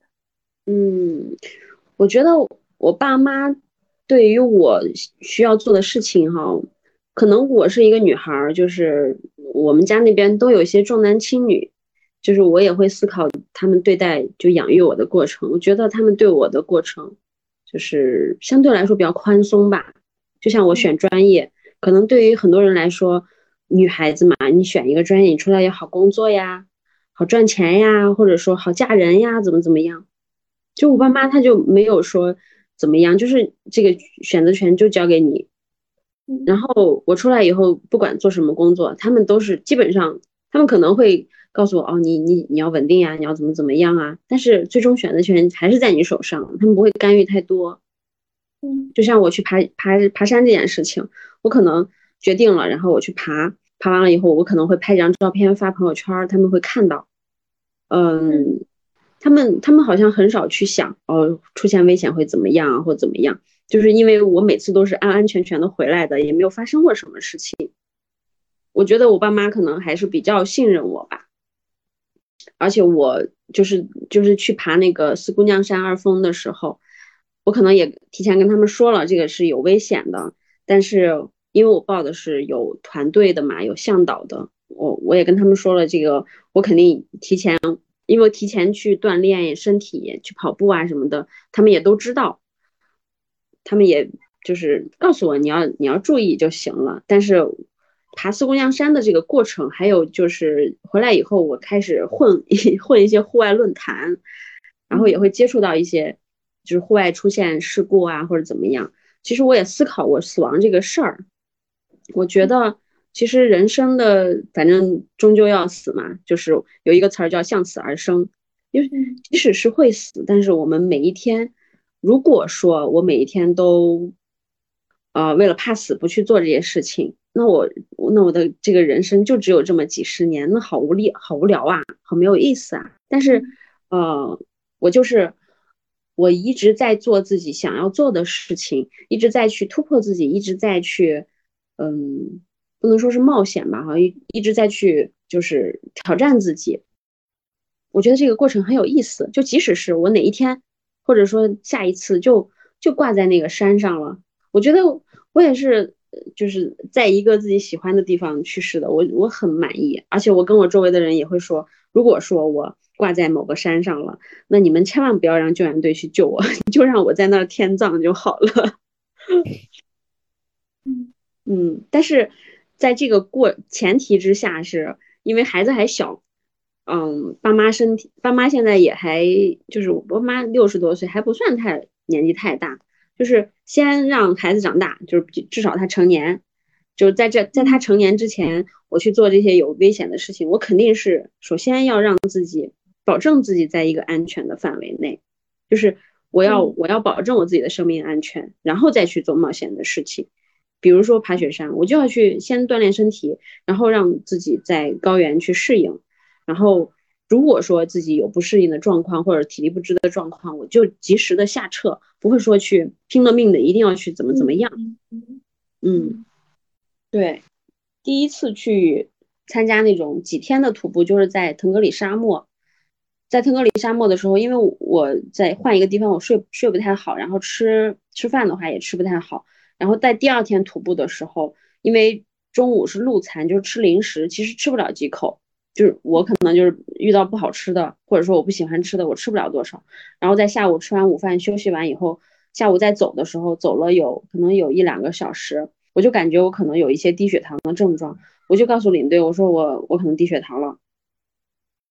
嗯，我觉得。我爸妈对于我需要做的事情，哈，可能我是一个女孩儿，就是我们家那边都有一些重男轻女，就是我也会思考他们对待就养育我的过程。我觉得他们对我的过程，就是相对来说比较宽松吧。就像我选专业，可能对于很多人来说，女孩子嘛，你选一个专业，你出来也好工作呀，好赚钱呀，或者说好嫁人呀，怎么怎么样？就我爸妈他就没有说。怎么样？就是这个选择权就交给你。然后我出来以后，不管做什么工作，他们都是基本上，他们可能会告诉我，哦，你你你要稳定呀，你要怎么怎么样啊。但是最终选择权还是在你手上，他们不会干预太多。嗯，就像我去爬爬爬山这件事情，我可能决定了，然后我去爬，爬完了以后，我可能会拍张照片发朋友圈，他们会看到。嗯。他们他们好像很少去想哦，出现危险会怎么样啊或怎么样，就是因为我每次都是安安全全的回来的，也没有发生过什么事情。我觉得我爸妈可能还是比较信任我吧，而且我就是就是去爬那个四姑娘山二峰的时候，我可能也提前跟他们说了这个是有危险的，但是因为我报的是有团队的嘛，有向导的，我我也跟他们说了这个，我肯定提前。因为提前去锻炼身体，去跑步啊什么的，他们也都知道，他们也就是告诉我你要你要注意就行了。但是爬四姑娘山的这个过程，还有就是回来以后，我开始混 <laughs> 混一些户外论坛，然后也会接触到一些就是户外出现事故啊或者怎么样。其实我也思考过死亡这个事儿，我觉得。其实人生的反正终究要死嘛，就是有一个词儿叫向死而生。因为即使是会死，但是我们每一天，如果说我每一天都，呃，为了怕死不去做这些事情，那我那我的这个人生就只有这么几十年，那好无力，好无聊啊，好没有意思啊。但是，呃，我就是我一直在做自己想要做的事情，一直在去突破自己，一直在去，嗯。不能说是冒险吧，哈，一一直在去就是挑战自己。我觉得这个过程很有意思，就即使是我哪一天，或者说下一次就就挂在那个山上了，我觉得我也是，就是在一个自己喜欢的地方去世的，我我很满意，而且我跟我周围的人也会说，如果说我挂在某个山上了，那你们千万不要让救援队去救我，<laughs> 就让我在那儿天葬就好了。<laughs> 嗯嗯，但是在这个过前提之下，是因为孩子还小。嗯，爸妈身体，爸妈现在也还就是我爸妈六十多岁，还不算太年纪太大，就是先让孩子长大，就是至少他成年，就在这在他成年之前，我去做这些有危险的事情，我肯定是首先要让自己保证自己在一个安全的范围内，就是我要我要保证我自己的生命安全，然后再去做冒险的事情，比如说爬雪山，我就要去先锻炼身体，然后让自己在高原去适应。然后，如果说自己有不适应的状况或者体力不支的状况，我就及时的下撤，不会说去拼了命的一定要去怎么怎么样。嗯，对，第一次去参加那种几天的徒步，就是在腾格里沙漠。在腾格里沙漠的时候，因为我在换一个地方，我睡睡不太好，然后吃吃饭的话也吃不太好。然后在第二天徒步的时候，因为中午是路残，就是吃零食，其实吃不了几口。就是我可能就是遇到不好吃的，或者说我不喜欢吃的，我吃不了多少。然后在下午吃完午饭休息完以后，下午再走的时候，走了有可能有一两个小时，我就感觉我可能有一些低血糖的症状，我就告诉领队，我说我我可能低血糖了。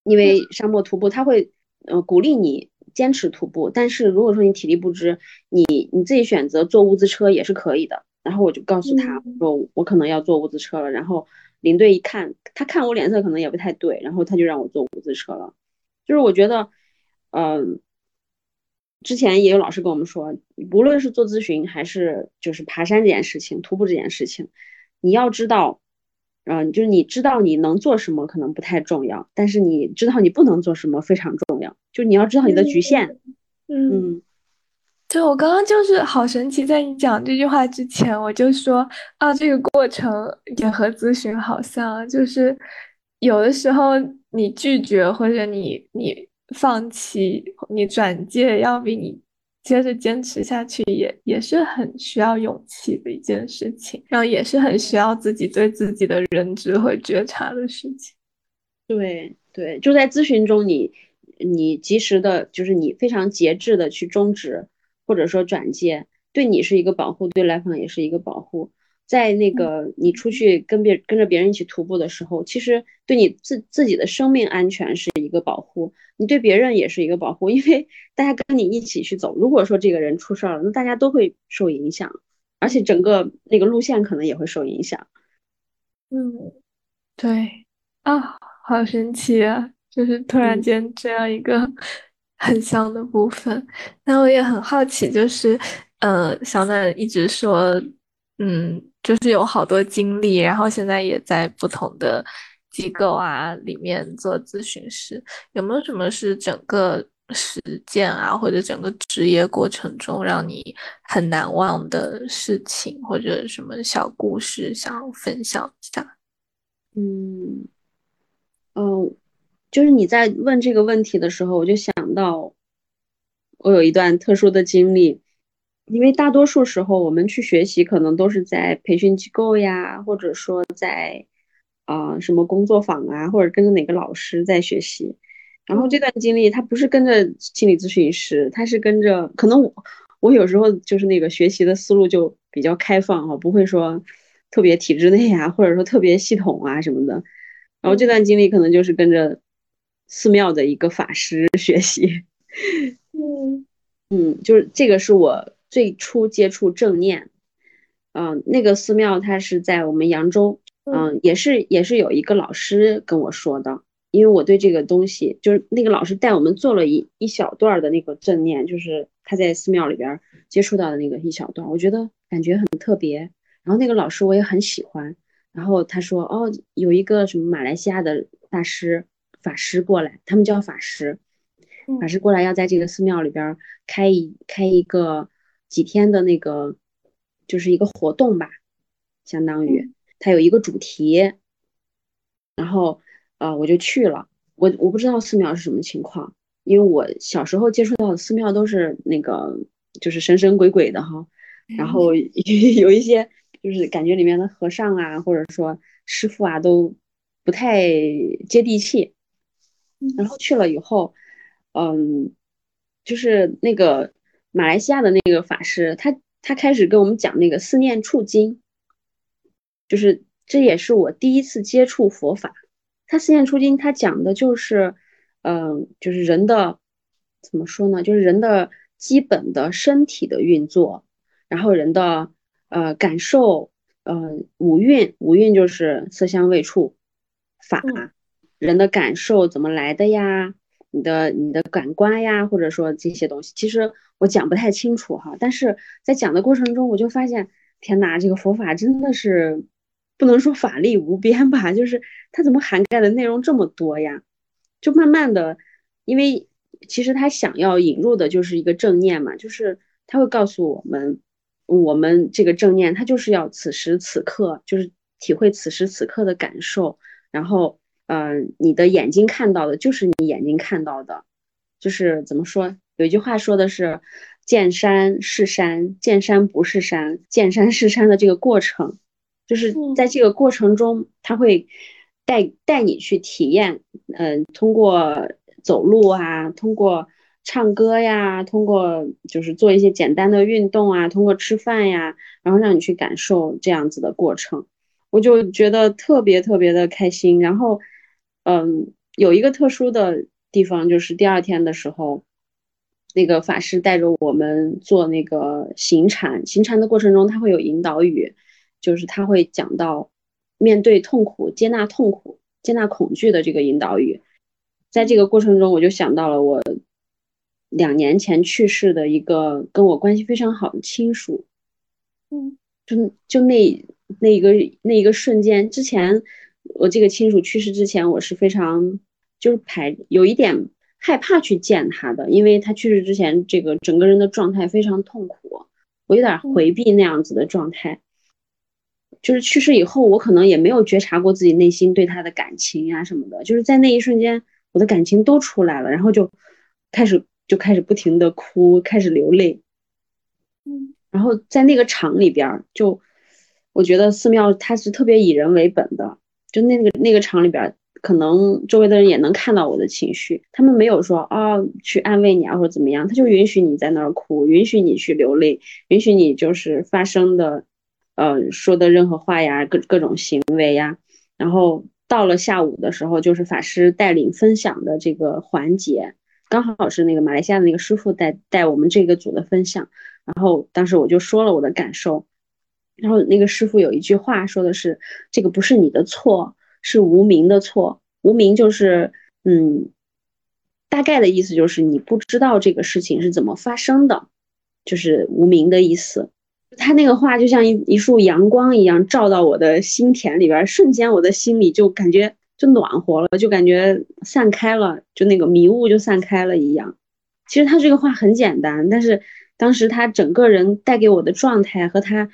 因为沙漠徒步他会呃鼓励你坚持徒步，但是如果说你体力不支，你你自己选择坐物资车也是可以的。然后我就告诉他说我可能要坐物资车了，然后。领队一看，他看我脸色可能也不太对，然后他就让我坐物资车了。就是我觉得，嗯，之前也有老师跟我们说，无论是做咨询还是就是爬山这件事情、徒步这件事情，你要知道，嗯，就是你知道你能做什么可能不太重要，但是你知道你不能做什么非常重要。就你要知道你的局限，嗯。对，我刚刚就是好神奇，在你讲这句话之前，我就说啊，这个过程也和咨询好像，就是有的时候你拒绝或者你你放弃、你转介，要比你接着坚持下去，也也是很需要勇气的一件事情，然后也是很需要自己对自己的认知和觉察的事情。对对，就在咨询中，你你及时的，就是你非常节制的去终止。或者说转接对你是一个保护，对来访也是一个保护。在那个你出去跟别跟着别人一起徒步的时候，其实对你自自己的生命安全是一个保护，你对别人也是一个保护，因为大家跟你一起去走。如果说这个人出事儿了，那大家都会受影响，而且整个那个路线可能也会受影响。嗯，对啊，好神奇啊！就是突然间这样一个。很香的部分，那我也很好奇，就是，呃，小暖一直说，嗯，就是有好多经历，然后现在也在不同的机构啊里面做咨询师，有没有什么是整个实践啊，或者整个职业过程中让你很难忘的事情，或者什么小故事想分享一下？嗯，哦。就是你在问这个问题的时候，我就想到我有一段特殊的经历，因为大多数时候我们去学习，可能都是在培训机构呀，或者说在啊什么工作坊啊，或者跟着哪个老师在学习。然后这段经历，他不是跟着心理咨询师，他是跟着可能我我有时候就是那个学习的思路就比较开放哈，不会说特别体制内啊，或者说特别系统啊什么的。然后这段经历可能就是跟着。寺庙的一个法师学习，嗯嗯，就是这个是我最初接触正念，嗯，那个寺庙它是在我们扬州，嗯，也是也是有一个老师跟我说的，因为我对这个东西，就是那个老师带我们做了一一小段的那个正念，就是他在寺庙里边接触到的那个一小段，我觉得感觉很特别，然后那个老师我也很喜欢，然后他说哦，有一个什么马来西亚的大师。法师过来，他们叫法师。法师过来要在这个寺庙里边开一开一个几天的那个，就是一个活动吧，相当于。它有一个主题，然后呃我就去了。我我不知道寺庙是什么情况，因为我小时候接触到的寺庙都是那个就是神神鬼鬼的哈，<laughs> 然后有一些就是感觉里面的和尚啊，或者说师傅啊都不太接地气。然后去了以后，嗯，就是那个马来西亚的那个法师，他他开始跟我们讲那个四念处经，就是这也是我第一次接触佛法。他四念处经，他讲的就是，嗯，就是人的怎么说呢？就是人的基本的身体的运作，然后人的呃感受，呃五蕴，五蕴就是色香味触法，人的感受怎么来的呀？你的你的感官呀，或者说这些东西，其实我讲不太清楚哈。但是在讲的过程中，我就发现，天哪，这个佛法真的是。不能说法力无边吧，就是它怎么涵盖的内容这么多呀？就慢慢的，因为其实他想要引入的就是一个正念嘛，就是他会告诉我们，我们这个正念，它就是要此时此刻，就是体会此时此刻的感受。然后，嗯，你的眼睛看到的就是你眼睛看到的，就是怎么说？有一句话说的是，见山是山，见山不是山，见山是山的这个过程。就是在这个过程中，他会带带你去体验，嗯，通过走路啊，通过唱歌呀，通过就是做一些简单的运动啊，通过吃饭呀，然后让你去感受这样子的过程，我就觉得特别特别的开心。然后，嗯，有一个特殊的地方，就是第二天的时候，那个法师带着我们做那个行禅，行禅的过程中，他会有引导语。就是他会讲到面对痛苦、接纳痛苦、接纳恐惧的这个引导语，在这个过程中，我就想到了我两年前去世的一个跟我关系非常好的亲属，嗯，就就那那一个那一个瞬间，之前我这个亲属去世之前，我是非常就是排有一点害怕去见他的，因为他去世之前，这个整个人的状态非常痛苦，我有点回避那样子的状态。就是去世以后，我可能也没有觉察过自己内心对他的感情呀什么的。就是在那一瞬间，我的感情都出来了，然后就开始就开始不停的哭，开始流泪。嗯，然后在那个场里边，就我觉得寺庙它是特别以人为本的。就那个那个场里边，可能周围的人也能看到我的情绪，他们没有说啊去安慰你啊或者怎么样，他就允许你在那儿哭，允许你去流泪，允许你就是发生的。呃，说的任何话呀，各各种行为呀，然后到了下午的时候，就是法师带领分享的这个环节，刚好是那个马来西亚的那个师傅带带我们这个组的分享，然后当时我就说了我的感受，然后那个师傅有一句话说的是，这个不是你的错，是无名的错，无名就是，嗯，大概的意思就是你不知道这个事情是怎么发生的，就是无名的意思。他那个话就像一一束阳光一样照到我的心田里边，瞬间我的心里就感觉就暖和了，就感觉散开了，就那个迷雾就散开了一样。其实他这个话很简单，但是当时他整个人带给我的状态和他，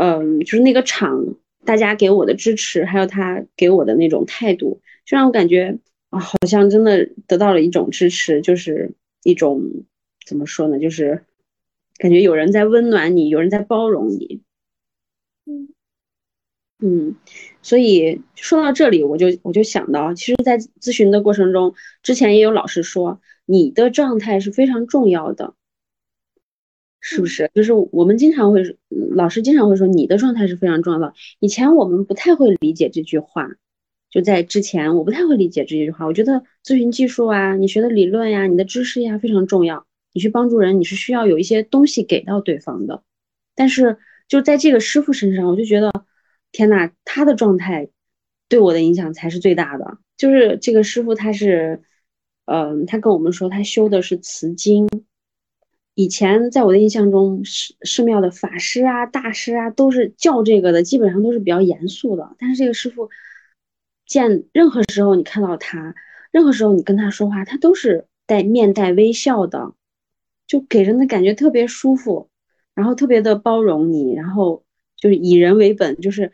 嗯，就是那个场大家给我的支持，还有他给我的那种态度，就让我感觉啊，好像真的得到了一种支持，就是一种怎么说呢，就是。感觉有人在温暖你，有人在包容你，嗯嗯，所以说到这里，我就我就想到，其实，在咨询的过程中，之前也有老师说，你的状态是非常重要的，是不是？就是我们经常会，老师经常会说，你的状态是非常重要的。以前我们不太会理解这句话，就在之前，我不太会理解这句话。我觉得咨询技术啊，你学的理论呀，你的知识呀，非常重要。你去帮助人，你是需要有一些东西给到对方的，但是就在这个师傅身上，我就觉得，天呐，他的状态对我的影响才是最大的。就是这个师傅，他是，嗯，他跟我们说，他修的是慈经。以前在我的印象中，寺寺庙的法师啊、大师啊，都是教这个的，基本上都是比较严肃的。但是这个师傅，见任何时候你看到他，任何时候你跟他说话，他都是带面带微笑的。就给人的感觉特别舒服，然后特别的包容你，然后就是以人为本，就是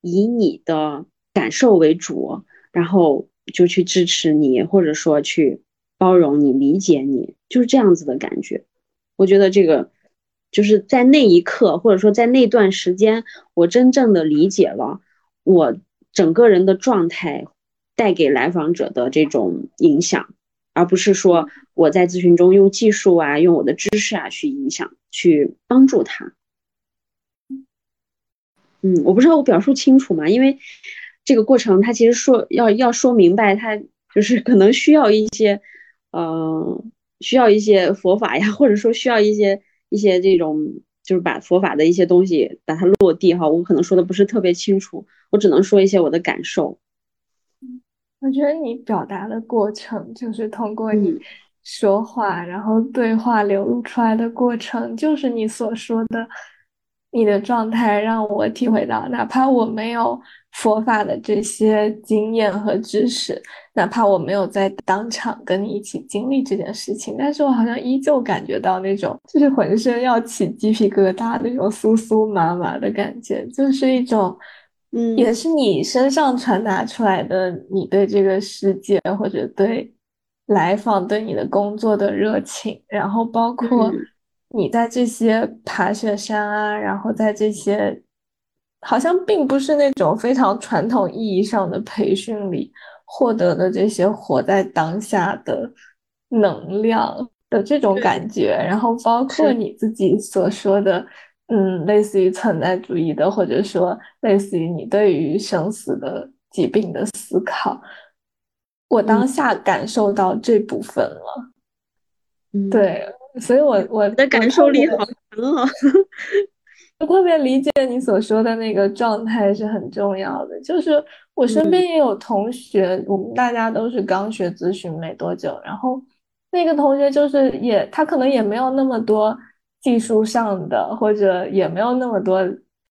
以你的感受为主，然后就去支持你，或者说去包容你、理解你，就是这样子的感觉。我觉得这个就是在那一刻，或者说在那段时间，我真正的理解了我整个人的状态带给来访者的这种影响，而不是说我在咨询中用技术啊、用我的知识啊去影响、去帮助他。嗯，我不知道我表述清楚吗？因为这个过程，它其实说要要说明白，它就是可能需要一些，呃，需要一些佛法呀，<laughs> 或者说需要一些一些这种，就是把佛法的一些东西把它落地哈。我可能说的不是特别清楚，我只能说一些我的感受。我觉得你表达的过程，就是通过你说话，然后对话流露出来的过程，就是你所说的。你的状态让我体会到，哪怕我没有佛法的这些经验和知识，哪怕我没有在当场跟你一起经历这件事情，但是我好像依旧感觉到那种就是浑身要起鸡皮疙瘩那种酥酥麻麻的感觉，就是一种，嗯，也是你身上传达出来的你对这个世界或者对来访对你的工作的热情，然后包括。你在这些爬雪山啊，然后在这些好像并不是那种非常传统意义上的培训里获得的这些活在当下的能量的这种感觉，然后包括你自己所说的，嗯，类似于存在主义的，或者说类似于你对于生死的疾病的思考，我当下感受到这部分了，对。所以，我我的感受力好强啊！我特别理解你所说的那个状态是很重要的。就是我身边也有同学，我们大家都是刚学咨询没多久，然后那个同学就是也他可能也没有那么多技术上的，或者也没有那么多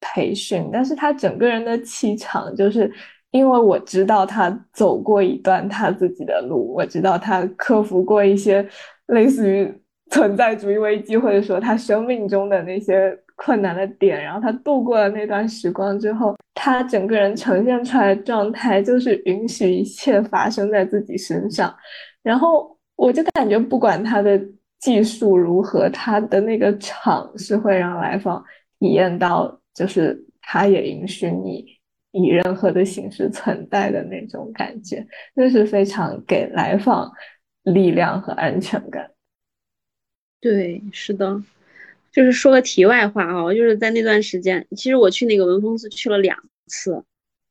培训，但是他整个人的气场，就是因为我知道他走过一段他自己的路，我知道他克服过一些类似于。存在主义危机，或者说他生命中的那些困难的点，然后他度过了那段时光之后，他整个人呈现出来的状态就是允许一切发生在自己身上。然后我就感觉，不管他的技术如何，他的那个场是会让来访体验到，就是他也允许你以任何的形式存在的那种感觉，那是非常给来访力量和安全感。对，是的，就是说个题外话啊，就是在那段时间，其实我去那个文峰寺去了两次，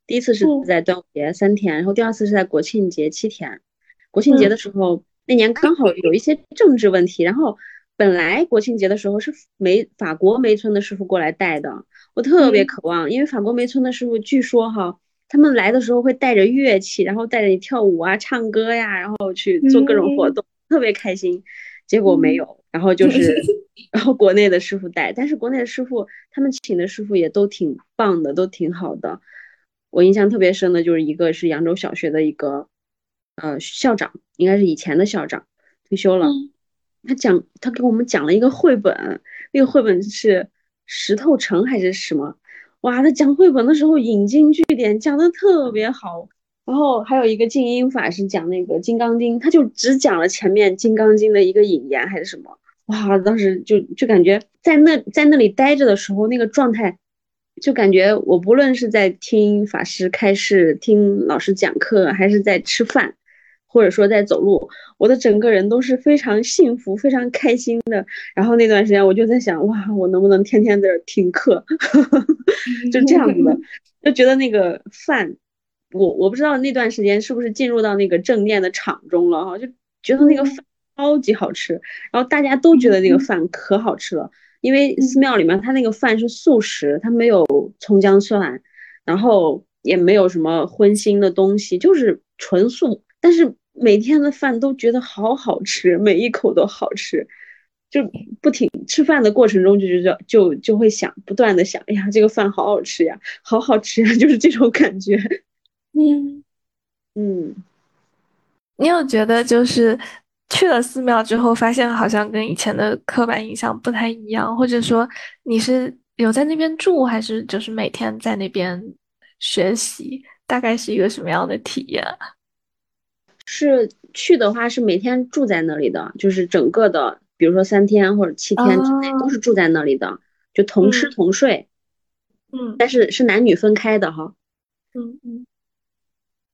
第一次是在端午节三天，然后第二次是在国庆节七天。国庆节的时候，那年刚好有一些政治问题，然后本来国庆节的时候是梅法国梅村的师傅过来带的，我特别渴望，因为法国梅村的师傅据说哈，他们来的时候会带着乐器，然后带着你跳舞啊、唱歌呀，然后去做各种活动，特别开心。结果没有，然后就 <laughs> 是，然后国内的师傅带，但是国内的师傅他们请的师傅也都挺棒的，都挺好的。我印象特别深的就是一个是扬州小学的一个，呃，校长，应该是以前的校长，退休了。他讲，他给我们讲了一个绘本，那个绘本是石头城还是什么？哇，他讲绘本的时候引经据典，讲的特别好。然后还有一个静音法是讲那个《金刚经》，他就只讲了前面《金刚经》的一个引言还是什么，哇，当时就就感觉在那在那里待着的时候，那个状态，就感觉我不论是在听法师开示、听老师讲课，还是在吃饭，或者说在走路，我的整个人都是非常幸福、非常开心的。然后那段时间我就在想，哇，我能不能天天在这听课，<laughs> 就这样子的，<laughs> 就觉得那个饭。我我不知道那段时间是不是进入到那个正念的场中了哈，就觉得那个饭超级好吃，然后大家都觉得那个饭可好吃了，因为寺庙里面它那个饭是素食，它没有葱姜蒜，然后也没有什么荤腥的东西，就是纯素，但是每天的饭都觉得好好吃，每一口都好吃，就不停吃饭的过程中就觉得就就会想不断的想，哎呀这个饭好好吃呀，好好吃呀，<laughs> 就是这种感觉。嗯嗯，你有觉得就是去了寺庙之后，发现好像跟以前的刻板印象不太一样，或者说你是有在那边住，还是就是每天在那边学习，大概是一个什么样的体验？是去的话是每天住在那里的，就是整个的，比如说三天或者七天之内都是住在那里的，就同吃同睡。嗯，但是是男女分开的哈。嗯嗯。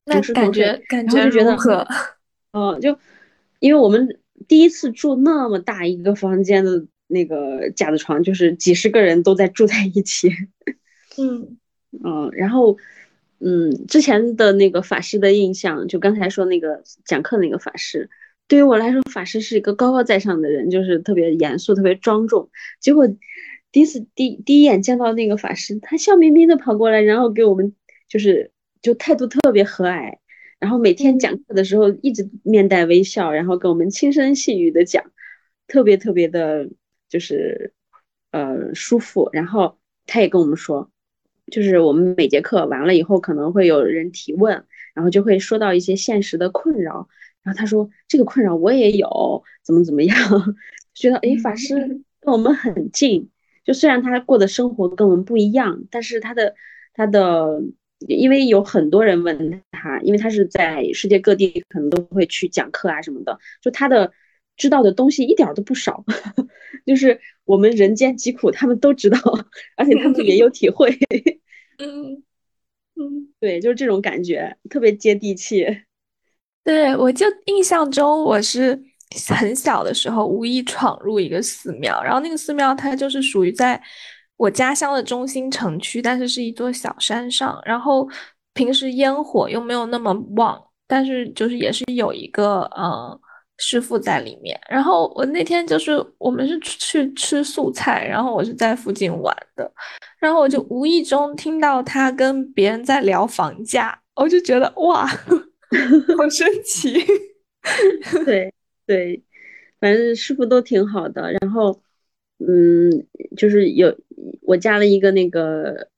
那感觉感觉就觉得，可，嗯，就因为我们第一次住那么大一个房间的那个架子床，就是几十个人都在住在一起。<laughs> 嗯嗯，然后嗯，之前的那个法师的印象，就刚才说那个讲课那个法师，对于我来说，法师是一个高高在上的人，就是特别严肃、特别庄重。结果第一次第第一眼见到那个法师，他笑眯眯的跑过来，然后给我们就是。就态度特别和蔼，然后每天讲课的时候一直面带微笑，然后跟我们轻声细语的讲，特别特别的，就是呃舒服。然后他也跟我们说，就是我们每节课完了以后，可能会有人提问，然后就会说到一些现实的困扰。然后他说这个困扰我也有，怎么怎么样，<laughs> 觉得哎法师跟我们很近。就虽然他过的生活跟我们不一样，但是他的他的。因为有很多人问他，因为他是在世界各地可能都会去讲课啊什么的，就他的知道的东西一点都不少，<laughs> 就是我们人间疾苦他们都知道，而且他们也有体会。<laughs> 嗯嗯，对，就是这种感觉，特别接地气。对，我就印象中我是很小的时候无意闯入一个寺庙，然后那个寺庙它就是属于在。我家乡的中心城区，但是是一座小山上，然后平时烟火又没有那么旺，但是就是也是有一个呃师傅在里面。然后我那天就是我们是去吃素菜，然后我是在附近玩的，然后我就无意中听到他跟别人在聊房价，我就觉得哇，<laughs> 好神奇。<laughs> 对对，反正师傅都挺好的，然后。嗯，就是有我加了一个那个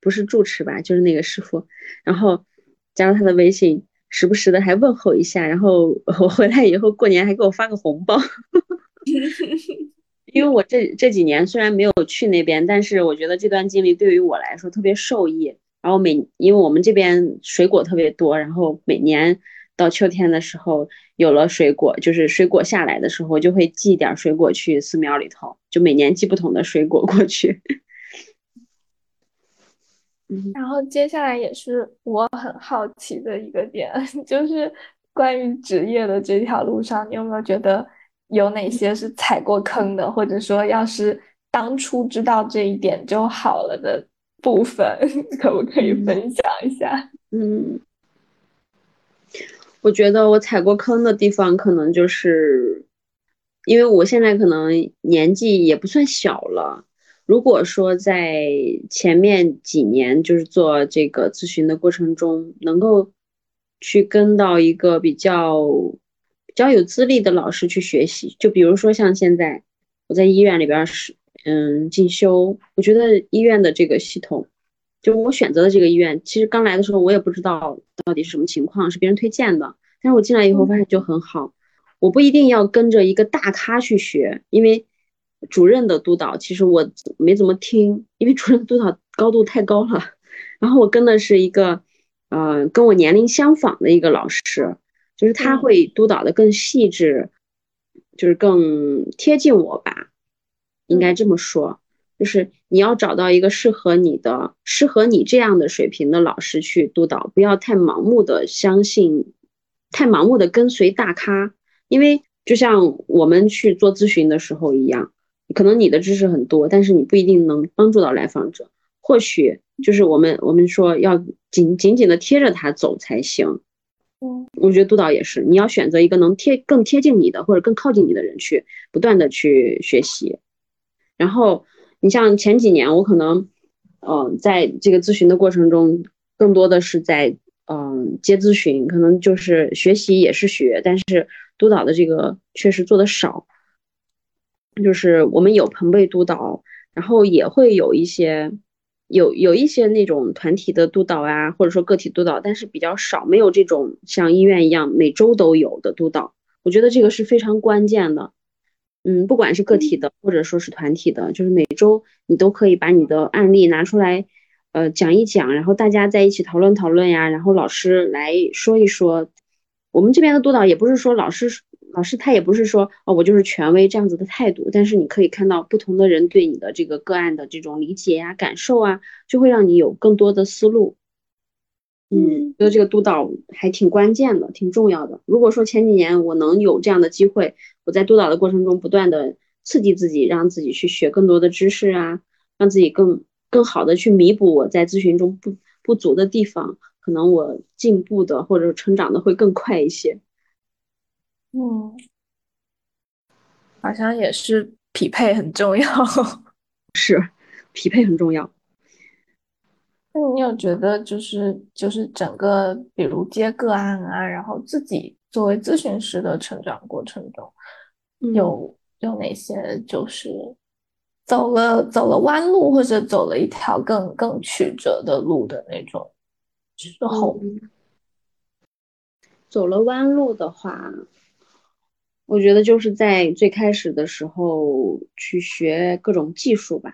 不是住持吧，就是那个师傅，然后加了他的微信，时不时的还问候一下，然后 <laughs> 我回来以后过年还给我发个红包，<laughs> 因为我这这几年虽然没有去那边，但是我觉得这段经历对于我来说特别受益。然后每因为我们这边水果特别多，然后每年。到秋天的时候，有了水果，就是水果下来的时候，就会寄点水果去寺庙里头，就每年寄不同的水果过去。然后接下来也是我很好奇的一个点，<laughs> 就是关于职业的这条路上，你有没有觉得有哪些是踩过坑的，或者说要是当初知道这一点就好了的部分，<laughs> 可不可以分享一下？嗯。我觉得我踩过坑的地方，可能就是因为我现在可能年纪也不算小了。如果说在前面几年，就是做这个咨询的过程中，能够去跟到一个比较比较有资历的老师去学习，就比如说像现在我在医院里边是嗯进修，我觉得医院的这个系统。就我选择的这个医院，其实刚来的时候我也不知道到底是什么情况，是别人推荐的。但是我进来以后发现就很好，我不一定要跟着一个大咖去学，因为主任的督导其实我没怎么听，因为主任督导高度太高了。然后我跟的是一个，呃，跟我年龄相仿的一个老师，就是他会督导的更细致，就是更贴近我吧，应该这么说。就是你要找到一个适合你的、适合你这样的水平的老师去督导，不要太盲目的相信，太盲目的跟随大咖。因为就像我们去做咨询的时候一样，可能你的知识很多，但是你不一定能帮助到来访者。或许就是我们我们说要紧紧紧的贴着他走才行。嗯，我觉得督导也是，你要选择一个能贴更贴近你的或者更靠近你的人去不断的去学习，然后。你像前几年，我可能，嗯，在这个咨询的过程中，更多的是在嗯接咨询，可能就是学习也是学，但是督导的这个确实做的少。就是我们有朋辈督导，然后也会有一些有有一些那种团体的督导啊，或者说个体督导，但是比较少，没有这种像医院一样每周都有的督导。我觉得这个是非常关键的。嗯，不管是个体的，或者说是团体的，就是每周你都可以把你的案例拿出来，呃讲一讲，然后大家在一起讨论讨论呀，然后老师来说一说。我们这边的督导也不是说老师老师他也不是说哦我就是权威这样子的态度，但是你可以看到不同的人对你的这个个案的这种理解呀、感受啊，就会让你有更多的思路。嗯，觉得这个督导还挺关键的，挺重要的。如果说前几年我能有这样的机会，我在督导的过程中不断的刺激自己，让自己去学更多的知识啊，让自己更更好的去弥补我在咨询中不不足的地方，可能我进步的或者成长的会更快一些。嗯，好像也是匹配很重要，<laughs> 是匹配很重要。那你有觉得就是就是整个比如接个案啊，然后自己作为咨询师的成长过程中，有有哪些就是走了走了弯路，或者走了一条更更曲折的路的那种时候？走了弯路的话，我觉得就是在最开始的时候去学各种技术吧。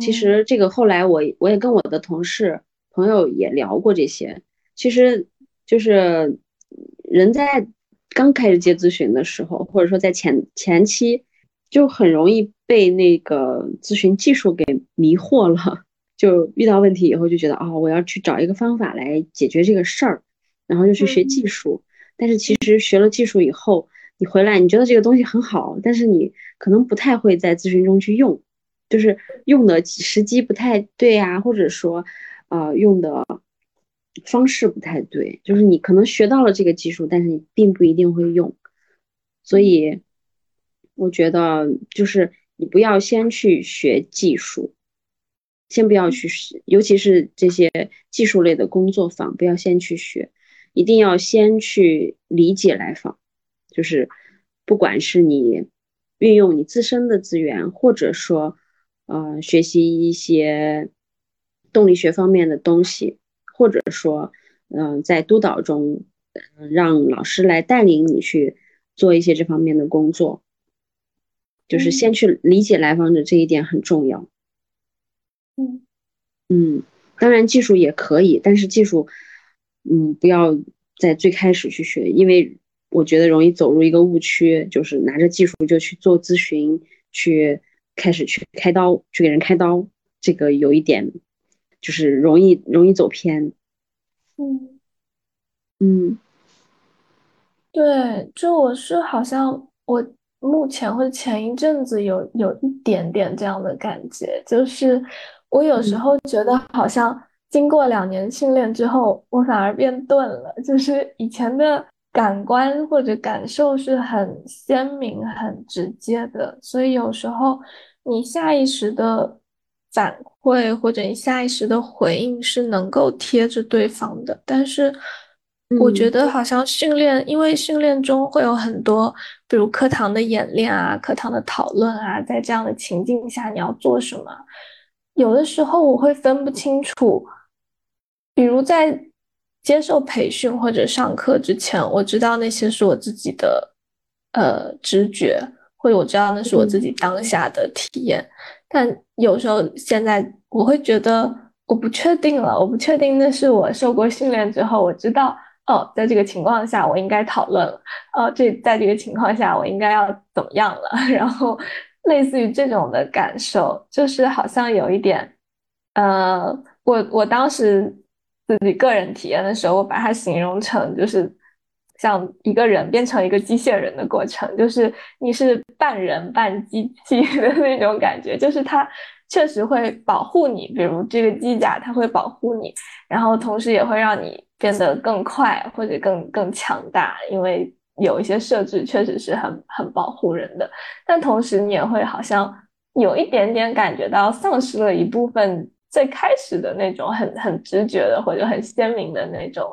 其实这个后来我我也跟我的同事朋友也聊过这些，其实就是人在刚开始接咨询的时候，或者说在前前期，就很容易被那个咨询技术给迷惑了，就遇到问题以后就觉得哦，我要去找一个方法来解决这个事儿，然后就去学技术。但是其实学了技术以后，你回来你觉得这个东西很好，但是你可能不太会在咨询中去用。就是用的时机不太对啊，或者说，呃，用的方式不太对。就是你可能学到了这个技术，但是你并不一定会用。所以，我觉得就是你不要先去学技术，先不要去学，尤其是这些技术类的工作坊，不要先去学，一定要先去理解来访。就是不管是你运用你自身的资源，或者说。呃，学习一些动力学方面的东西，或者说，嗯，在督导中，让老师来带领你去做一些这方面的工作，就是先去理解来访者这一点很重要。嗯嗯，当然技术也可以，但是技术，嗯，不要在最开始去学，因为我觉得容易走入一个误区，就是拿着技术就去做咨询去。开始去开刀，去给人开刀，这个有一点，就是容易容易走偏。嗯嗯，对，就我是好像我目前或者前一阵子有有一点点这样的感觉，就是我有时候觉得好像经过两年训练之后，我反而变钝了，就是以前的。感官或者感受是很鲜明、很直接的，所以有时候你下意识的反馈或者你下意识的回应是能够贴着对方的。但是我觉得好像训练，因为训练中会有很多，比如课堂的演练啊、课堂的讨论啊，在这样的情境下你要做什么，有的时候我会分不清楚，比如在。接受培训或者上课之前，我知道那些是我自己的呃直觉，或者我知道那是我自己当下的体验。但有时候现在我会觉得我不确定了，我不确定那是我受过训练之后，我知道哦，在这个情况下我应该讨论了，哦，这在这个情况下我应该要怎么样了？<laughs> 然后类似于这种的感受，就是好像有一点，呃，我我当时。自己个人体验的时候，我把它形容成就是像一个人变成一个机械人的过程，就是你是半人半机器 <laughs> 的那种感觉，就是它确实会保护你，比如这个机甲它会保护你，然后同时也会让你变得更快或者更更强大，因为有一些设置确实是很很保护人的，但同时你也会好像有一点点感觉到丧失了一部分。最开始的那种很很直觉的或者很鲜明的那种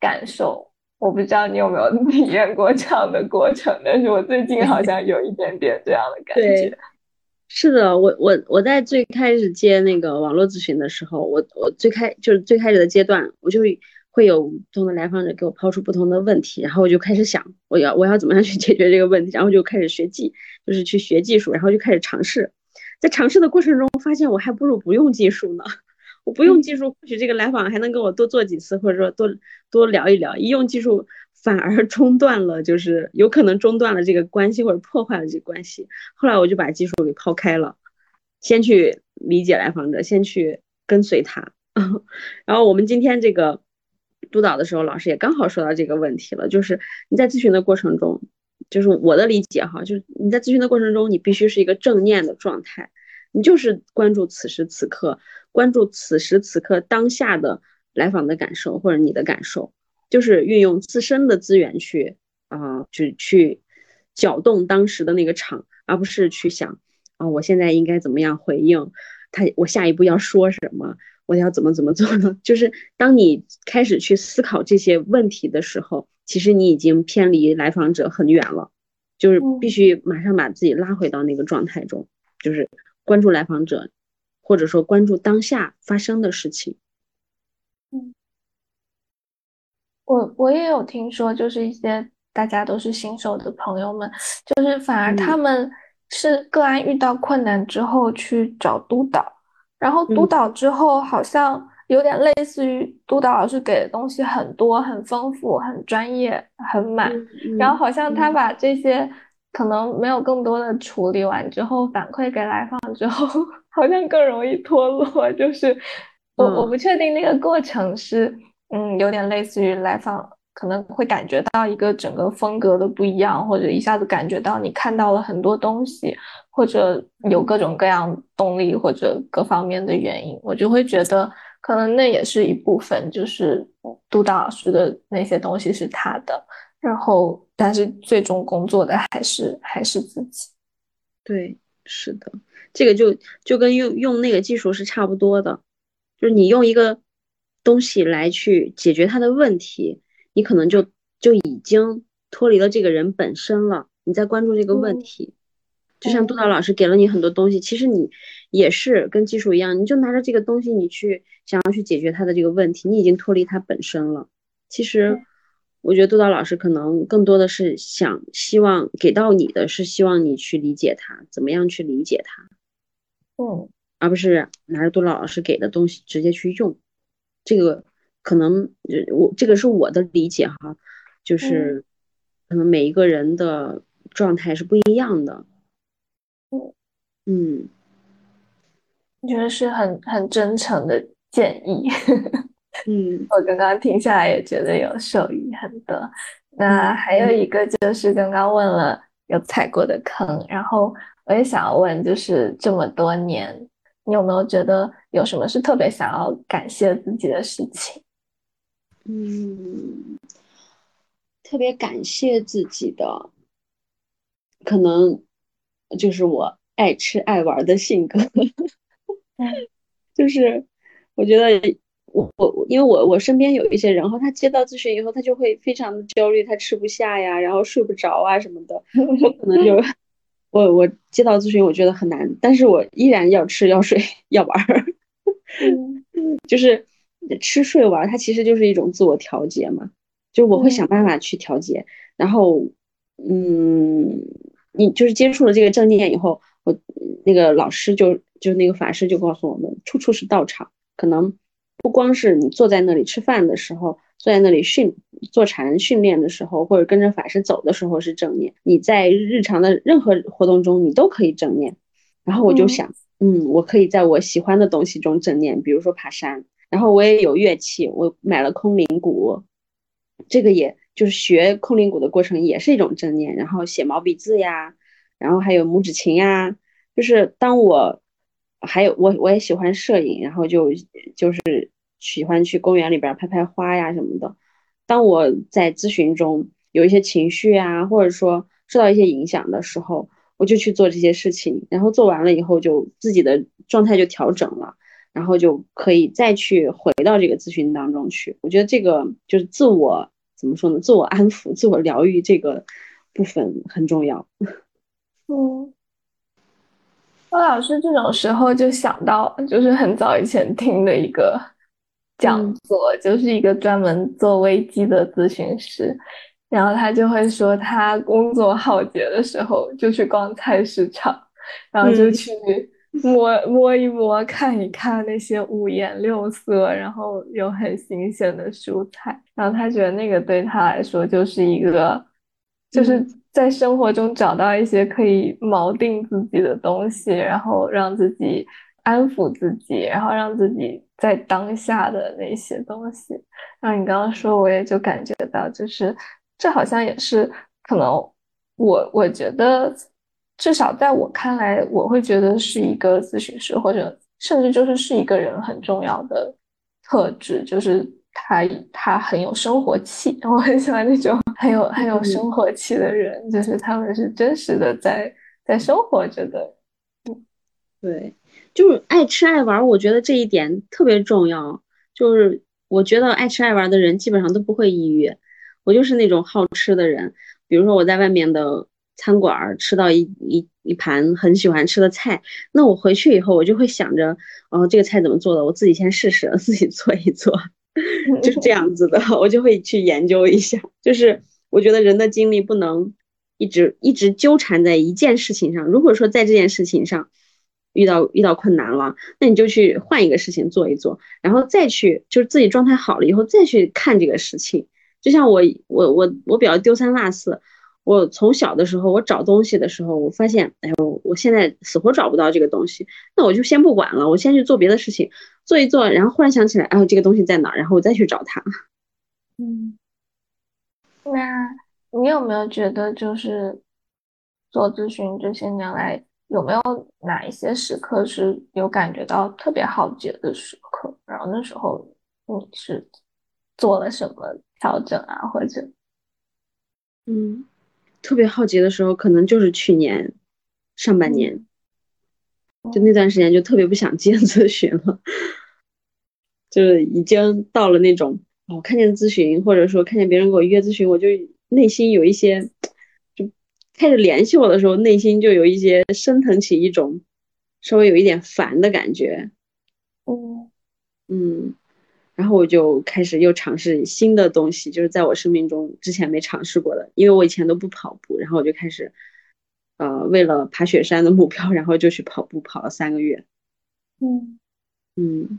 感受，我不知道你有没有 <laughs> 体验过这样的过程，但是我最近好像有一点点这样的感觉。是的，我我我在最开始接那个网络咨询的时候，我我最开就是最开始的阶段，我就会有不同的来访者给我抛出不同的问题，然后我就开始想我要我要怎么样去解决这个问题，然后就开始学技，就是去学技术，然后就开始尝试。在尝试的过程中，发现我还不如不用技术呢。我不用技术，或许这个来访还能跟我多做几次，或者说多多聊一聊。一用技术，反而中断了，就是有可能中断了这个关系，或者破坏了这个关系。后来我就把技术给抛开了，先去理解来访者，先去跟随他。<laughs> 然后我们今天这个督导的时候，老师也刚好说到这个问题了，就是你在咨询的过程中，就是我的理解哈，就是你在咨询的过程中，你必须是一个正念的状态。你就是关注此时此刻，关注此时此刻当下的来访的感受或者你的感受，就是运用自身的资源去啊，去去搅动当时的那个场，而不是去想啊，我现在应该怎么样回应他，我下一步要说什么，我要怎么怎么做呢？<laughs> 就是当你开始去思考这些问题的时候，其实你已经偏离来访者很远了，就是必须马上把自己拉回到那个状态中，就是。关注来访者，或者说关注当下发生的事情。嗯，我我也有听说，就是一些大家都是新手的朋友们，就是反而他们是个案遇到困难之后去找督导，然后督导之后好像有点类似于督导老师给的东西很多、很丰富、很专业、很满，然后好像他把这些。可能没有更多的处理完之后反馈给来访之后，<laughs> 好像更容易脱落。就是我我不确定那个过程是，嗯，有点类似于来访可能会感觉到一个整个风格的不一样，或者一下子感觉到你看到了很多东西，或者有各种各样动力或者各方面的原因，我就会觉得可能那也是一部分，就是督导老师的那些东西是他的。然后，但是最终工作的还是还是自己。对，是的，这个就就跟用用那个技术是差不多的，就是你用一个东西来去解决他的问题，你可能就就已经脱离了这个人本身了。你在关注这个问题，就像督导老师给了你很多东西，其实你也是跟技术一样，你就拿着这个东西，你去想要去解决他的这个问题，你已经脱离他本身了。其实。我觉得督导老师可能更多的是想希望给到你的是希望你去理解他，怎么样去理解他，嗯，而不是拿着督导老师给的东西直接去用。这个可能我这个是我的理解哈，就是可能每一个人的状态是不一样的。嗯嗯，我觉得是很很真诚的建议。嗯，<laughs> 我刚刚听下来也觉得有受益很多。那还有一个就是刚刚问了有踩过的坑，然后我也想要问，就是这么多年，你有没有觉得有什么是特别想要感谢自己的事情？嗯，特别感谢自己的，可能就是我爱吃爱玩的性格，<laughs> 就是我觉得。我我因为我我身边有一些人然后，他接到咨询以后，他就会非常的焦虑，他吃不下呀，然后睡不着啊什么的。<laughs> 我可能就我我接到咨询，我觉得很难，但是我依然要吃要睡 <laughs> 要玩儿，就是吃睡玩，它其实就是一种自我调节嘛。就我会想办法去调节，然后嗯，你就是接触了这个正念以后，我那个老师就就那个法师就告诉我们，处处是道场，可能。不光是你坐在那里吃饭的时候，坐在那里训坐禅训练的时候，或者跟着法师走的时候是正念。你在日常的任何活动中，你都可以正念。然后我就想，嗯，我可以在我喜欢的东西中正念，比如说爬山。然后我也有乐器，我买了空灵鼓，这个也就是学空灵鼓的过程也是一种正念。然后写毛笔字呀，然后还有拇指琴呀，就是当我。还有我我也喜欢摄影，然后就就是喜欢去公园里边拍拍花呀什么的。当我在咨询中有一些情绪啊，或者说受到一些影响的时候，我就去做这些事情，然后做完了以后，就自己的状态就调整了，然后就可以再去回到这个咨询当中去。我觉得这个就是自我怎么说呢？自我安抚、自我疗愈这个部分很重要。嗯。高老师这种时候就想到，就是很早以前听的一个讲座，就是一个专门做危机的咨询师，然后他就会说，他工作浩劫的时候就去逛菜市场，然后就去摸摸一摸，看一看那些五颜六色，然后又很新鲜的蔬菜，然后他觉得那个对他来说就是一个，就是在生活中找到一些可以锚定自己的东西，然后让自己安抚自己，然后让自己在当下的那些东西。然后你刚刚说，我也就感觉到，就是这好像也是可能我我觉得。至少在我看来，我会觉得是一个咨询师，或者甚至就是是一个人很重要的特质，就是他他很有生活气。<laughs> 我很喜欢那种很有很有生活气的人，就是他们是真实的在在生活着的。对，就是爱吃爱玩，我觉得这一点特别重要。就是我觉得爱吃爱玩的人基本上都不会抑郁。我就是那种好吃的人，比如说我在外面的。餐馆吃到一一一盘很喜欢吃的菜，那我回去以后我就会想着，哦，这个菜怎么做的？我自己先试试，<laughs> 自己做一做，就是这样子的。<laughs> 我就会去研究一下。就是我觉得人的精力不能一直一直纠缠在一件事情上。如果说在这件事情上遇到遇到困难了，那你就去换一个事情做一做，然后再去就是自己状态好了以后再去看这个事情。就像我我我我比较丢三落四。我从小的时候，我找东西的时候，我发现，哎呦，我现在死活找不到这个东西，那我就先不管了，我先去做别的事情，做一做，然后忽然想起来，哎呦，这个东西在哪儿，然后我再去找它。嗯，那你有没有觉得，就是做咨询这些年来，有没有哪一些时刻是有感觉到特别好解的时刻？然后那时候你是做了什么调整啊，或者，嗯。特别好奇的时候，可能就是去年上半年，就那段时间就特别不想接 <laughs> 咨询了，就是已经到了那种，我看见咨询或者说看见别人给我约咨询，我就内心有一些，就开始联系我的时候，内心就有一些升腾起一种稍微有一点烦的感觉。哦嗯。然后我就开始又尝试新的东西，就是在我生命中之前没尝试过的，因为我以前都不跑步，然后我就开始，呃，为了爬雪山的目标，然后就去跑步，跑了三个月。嗯嗯，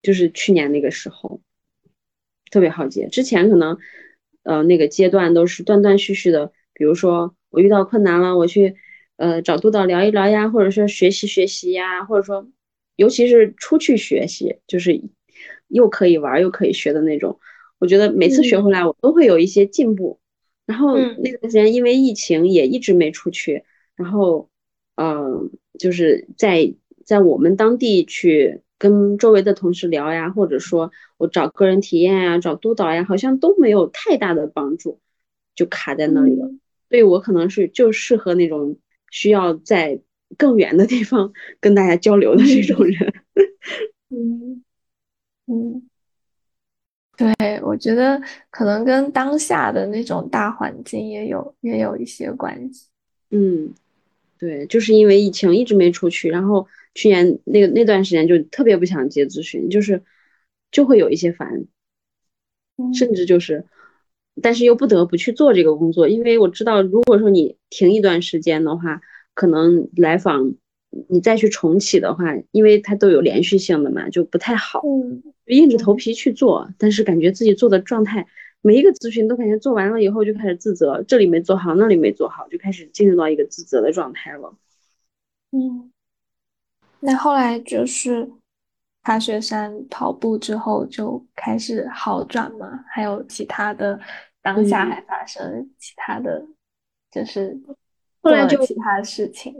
就是去年那个时候，特别好接。之前可能，呃，那个阶段都是断断续续的，比如说我遇到困难了，我去，呃，找督导聊一聊呀，或者说学习学习呀，或者说，尤其是出去学习，就是。又可以玩又可以学的那种，我觉得每次学回来我都会有一些进步。然后那段时间因为疫情也一直没出去，然后，嗯，就是在在我们当地去跟周围的同事聊呀，或者说我找个人体验呀，找督导呀，好像都没有太大的帮助，就卡在那里了。所以我可能是就适合那种需要在更远的地方跟大家交流的这种人。<laughs> 嗯。嗯，对，我觉得可能跟当下的那种大环境也有也有一些关系。嗯，对，就是因为疫情一直没出去，然后去年那个那段时间就特别不想接咨询，就是就会有一些烦，甚至就是，但是又不得不去做这个工作，因为我知道，如果说你停一段时间的话，可能来访。你再去重启的话，因为它都有连续性的嘛，就不太好。嗯，硬着头皮去做，但是感觉自己做的状态，每一个咨询都感觉做完了以后就开始自责，这里没做好，那里没做好，就开始进入到一个自责的状态了。嗯，那后来就是爬雪山、跑步之后就开始好转吗？还有其他的当下还发生其他的，就是后来就其他事情。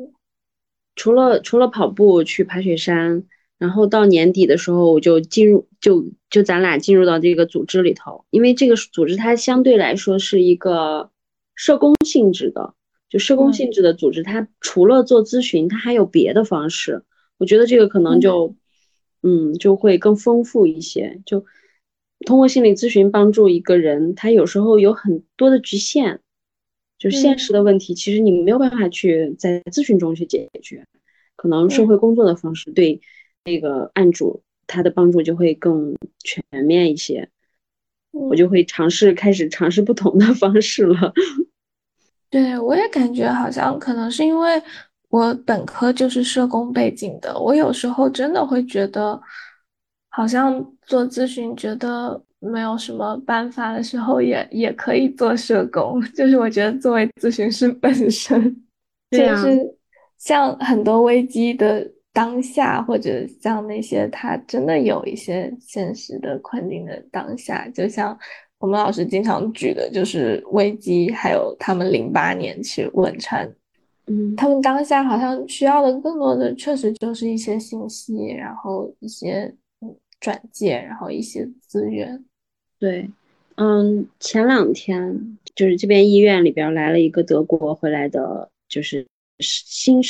除了除了跑步去爬雪山，然后到年底的时候我就进入就就咱俩进入到这个组织里头，因为这个组织它相对来说是一个社工性质的，就社工性质的组织，它除了做咨询，它还有别的方式。我觉得这个可能就嗯就会更丰富一些，就通过心理咨询帮助一个人，他有时候有很多的局限。就现实的问题，其实你没有办法去在咨询中去解决，可能社会工作的方式对那个案主他的帮助就会更全面一些。我就会尝试开始尝试不同的 <laughs> 方式了。对我也感觉好像可能是因为我本科就是社工背景的，我有时候真的会觉得，好像做咨询觉得没有什么办法的时候，也也可以做社工。<laughs> 就是我觉得作为咨询师本身，<laughs> 就是像很多危机的当下，或者像那些他真的有一些现实的困境的当下，就像我们老师经常举的，就是危机，还有他们零八年去汶川。嗯，他们当下好像需要的更多的，确实就是一些信息，然后一些转介，然后一些资源。对，嗯，前两天就是这边医院里边来了一个德国回来的，就是新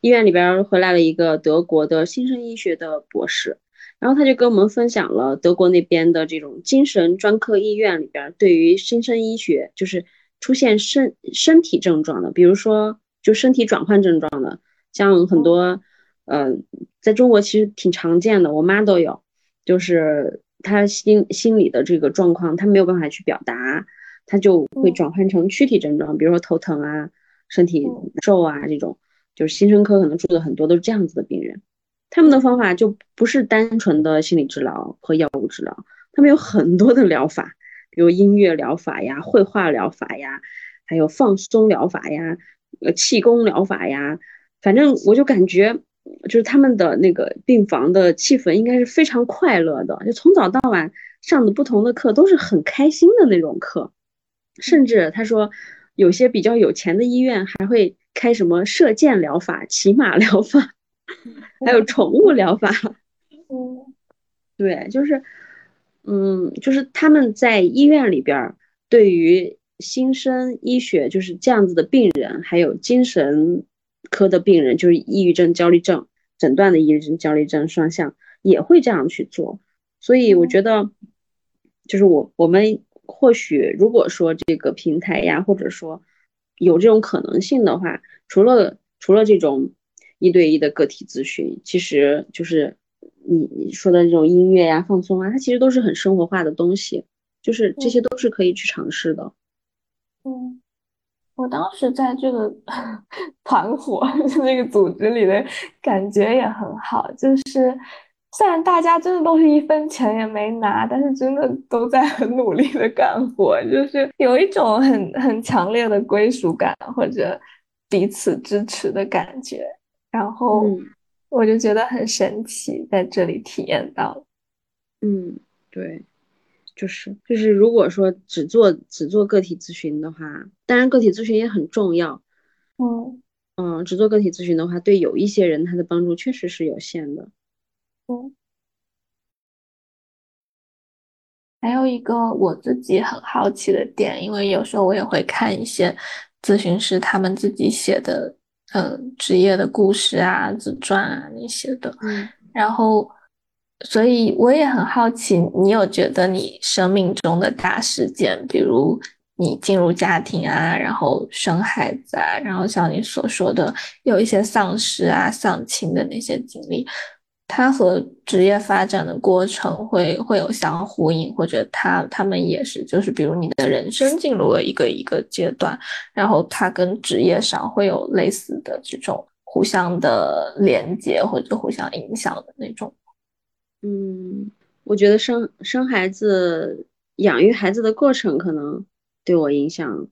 医院里边回来了一个德国的新生医学的博士，然后他就跟我们分享了德国那边的这种精神专科医院里边对于新生医学，就是出现身身体症状的，比如说。就身体转换症状的，像很多，呃，在中国其实挺常见的，我妈都有，就是她心心理的这个状况，他没有办法去表达，他就会转换成躯体症状，比如说头疼啊、身体皱啊这种，就是新生科可能住的很多都是这样子的病人，他们的方法就不是单纯的心理治疗和药物治疗，他们有很多的疗法，比如音乐疗法呀、绘画疗法呀，还有放松疗法呀。呃，气功疗法呀，反正我就感觉，就是他们的那个病房的气氛应该是非常快乐的，就从早到晚上的不同的课都是很开心的那种课，甚至他说有些比较有钱的医院还会开什么射箭疗法、骑马疗法，还有宠物疗法。嗯，对，就是，嗯，就是他们在医院里边对于。新生医学就是这样子的病人，还有精神科的病人，就是抑郁症、焦虑症诊断的抑郁症、焦虑症双向也会这样去做。所以我觉得，就是我我们或许如果说这个平台呀，或者说有这种可能性的话，除了除了这种一对一的个体咨询，其实就是你你说的这种音乐呀、放松啊，它其实都是很生活化的东西，就是这些都是可以去尝试的。嗯，我当时在这个 <laughs> 团伙 <laughs> 那个组织里的感觉也很好，就是虽然大家真的都是一分钱也没拿，但是真的都在很努力的干活，就是有一种很很强烈的归属感或者彼此支持的感觉，然后我就觉得很神奇，在这里体验到。嗯，对。就是就是，如果说只做只做个体咨询的话，当然个体咨询也很重要。嗯嗯，只做个体咨询的话，对有一些人他的帮助确实是有限的。嗯，还有一个我自己很好奇的点，因为有时候我也会看一些咨询师他们自己写的，呃，职业的故事啊、自传啊那些的，嗯，然后。所以我也很好奇，你有觉得你生命中的大事件，比如你进入家庭啊，然后生孩子啊，然后像你所说的有一些丧失啊、丧亲的那些经历，它和职业发展的过程会会有相呼应，或者它他们也是，就是比如你的人生进入了一个一个阶段，然后它跟职业上会有类似的这种互相的连接或者互相影响的那种。嗯，我觉得生生孩子、养育孩子的过程可能对我影响，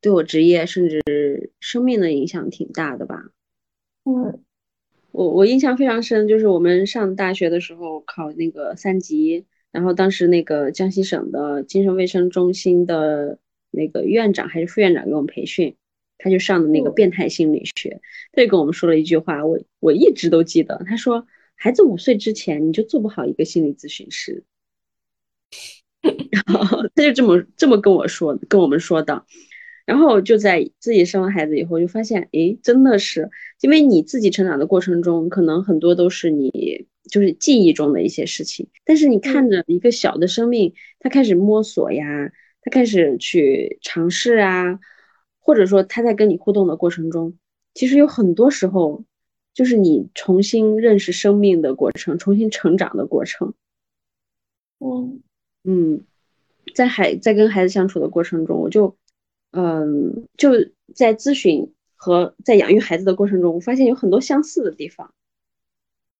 对我职业甚至生命的影响挺大的吧。嗯，我我印象非常深，就是我们上大学的时候考那个三级，然后当时那个江西省的精神卫生中心的那个院长还是副院长给我们培训，他就上的那个变态心理学，他就跟我们说了一句话，我我一直都记得，他说。孩子五岁之前，你就做不好一个心理咨询师。<laughs> 然后他就这么这么跟我说，跟我们说的。然后就在自己生完孩子以后，就发现，哎，真的是，因为你自己成长的过程中，可能很多都是你就是记忆中的一些事情。但是你看着一个小的生命，他开始摸索呀，他开始去尝试啊，或者说他在跟你互动的过程中，其实有很多时候。就是你重新认识生命的过程，重新成长的过程。嗯嗯，在孩在跟孩子相处的过程中，我就嗯就在咨询和在养育孩子的过程中，我发现有很多相似的地方。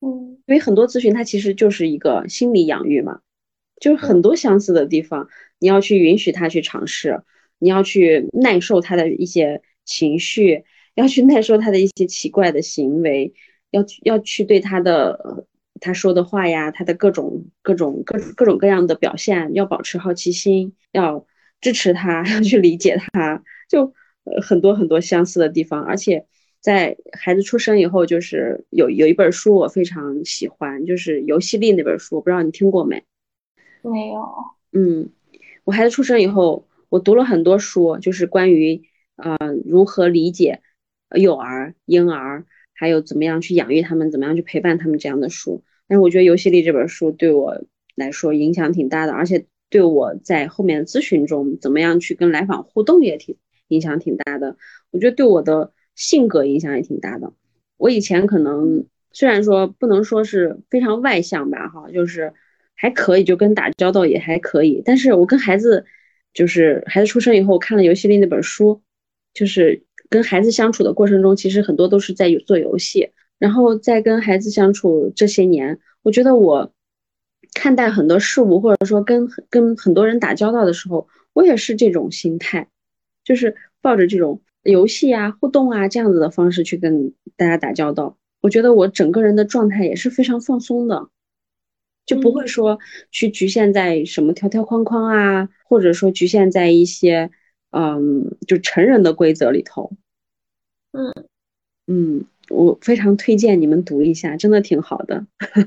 嗯，因为很多咨询它其实就是一个心理养育嘛，就是很多相似的地方，你要去允许他去尝试，你要去耐受他的一些情绪，要去耐受他的一些奇怪的行为，要去要去对他的他说的话呀，他的各种各种各各种各样的表现，要保持好奇心，要支持他，<laughs> 要去理解他，就呃很多很多相似的地方，而且。在孩子出生以后，就是有有一本书我非常喜欢，就是《游戏力》那本书，我不知道你听过没？没有。嗯，我孩子出生以后，我读了很多书，就是关于呃如何理解幼儿、婴儿，还有怎么样去养育他们，怎么样去陪伴他们这样的书。但是我觉得《游戏力》这本书对我来说影响挺大的，而且对我在后面咨询中怎么样去跟来访互动也挺影响挺大的。我觉得对我的。性格影响也挺大的。我以前可能虽然说不能说是非常外向吧，哈，就是还可以，就跟打交道也还可以。但是我跟孩子，就是孩子出生以后看了游戏里那本书，就是跟孩子相处的过程中，其实很多都是在做游戏。然后在跟孩子相处这些年，我觉得我看待很多事物，或者说跟跟很多人打交道的时候，我也是这种心态，就是抱着这种。游戏啊，互动啊，这样子的方式去跟大家打交道，我觉得我整个人的状态也是非常放松的，就不会说去局限在什么条条框框啊，或者说局限在一些嗯，就成人的规则里头。嗯嗯，我非常推荐你们读一下，真的挺好的。<laughs>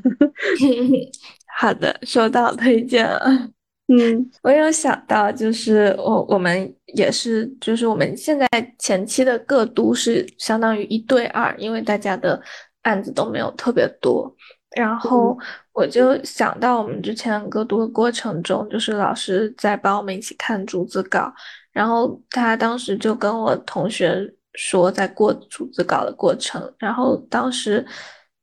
<laughs> 好的，收到推荐了。嗯，我有想到，就是我我们也是，就是我们现在前期的各读是相当于一对二，因为大家的案子都没有特别多。然后我就想到我们之前各读的过程中，就是老师在帮我们一起看逐字稿，然后他当时就跟我同学说，在过逐字稿的过程，然后当时，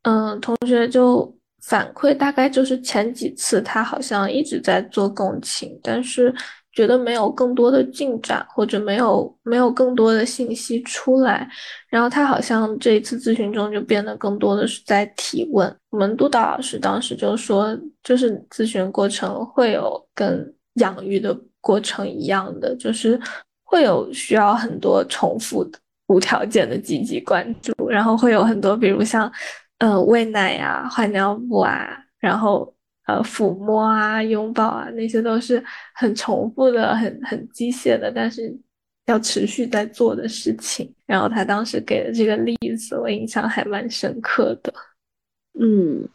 嗯，同学就。反馈大概就是前几次他好像一直在做共情，但是觉得没有更多的进展，或者没有没有更多的信息出来。然后他好像这一次咨询中就变得更多的是在提问。我们督导老师当时就说，就是咨询过程会有跟养育的过程一样的，就是会有需要很多重复的无条件的积极关注，然后会有很多比如像。嗯，喂奶呀，换尿布啊，然后呃，抚摸啊，拥抱啊，那些都是很重复的、很很机械的，但是要持续在做的事情。然后他当时给的这个例子，我印象还蛮深刻的。嗯，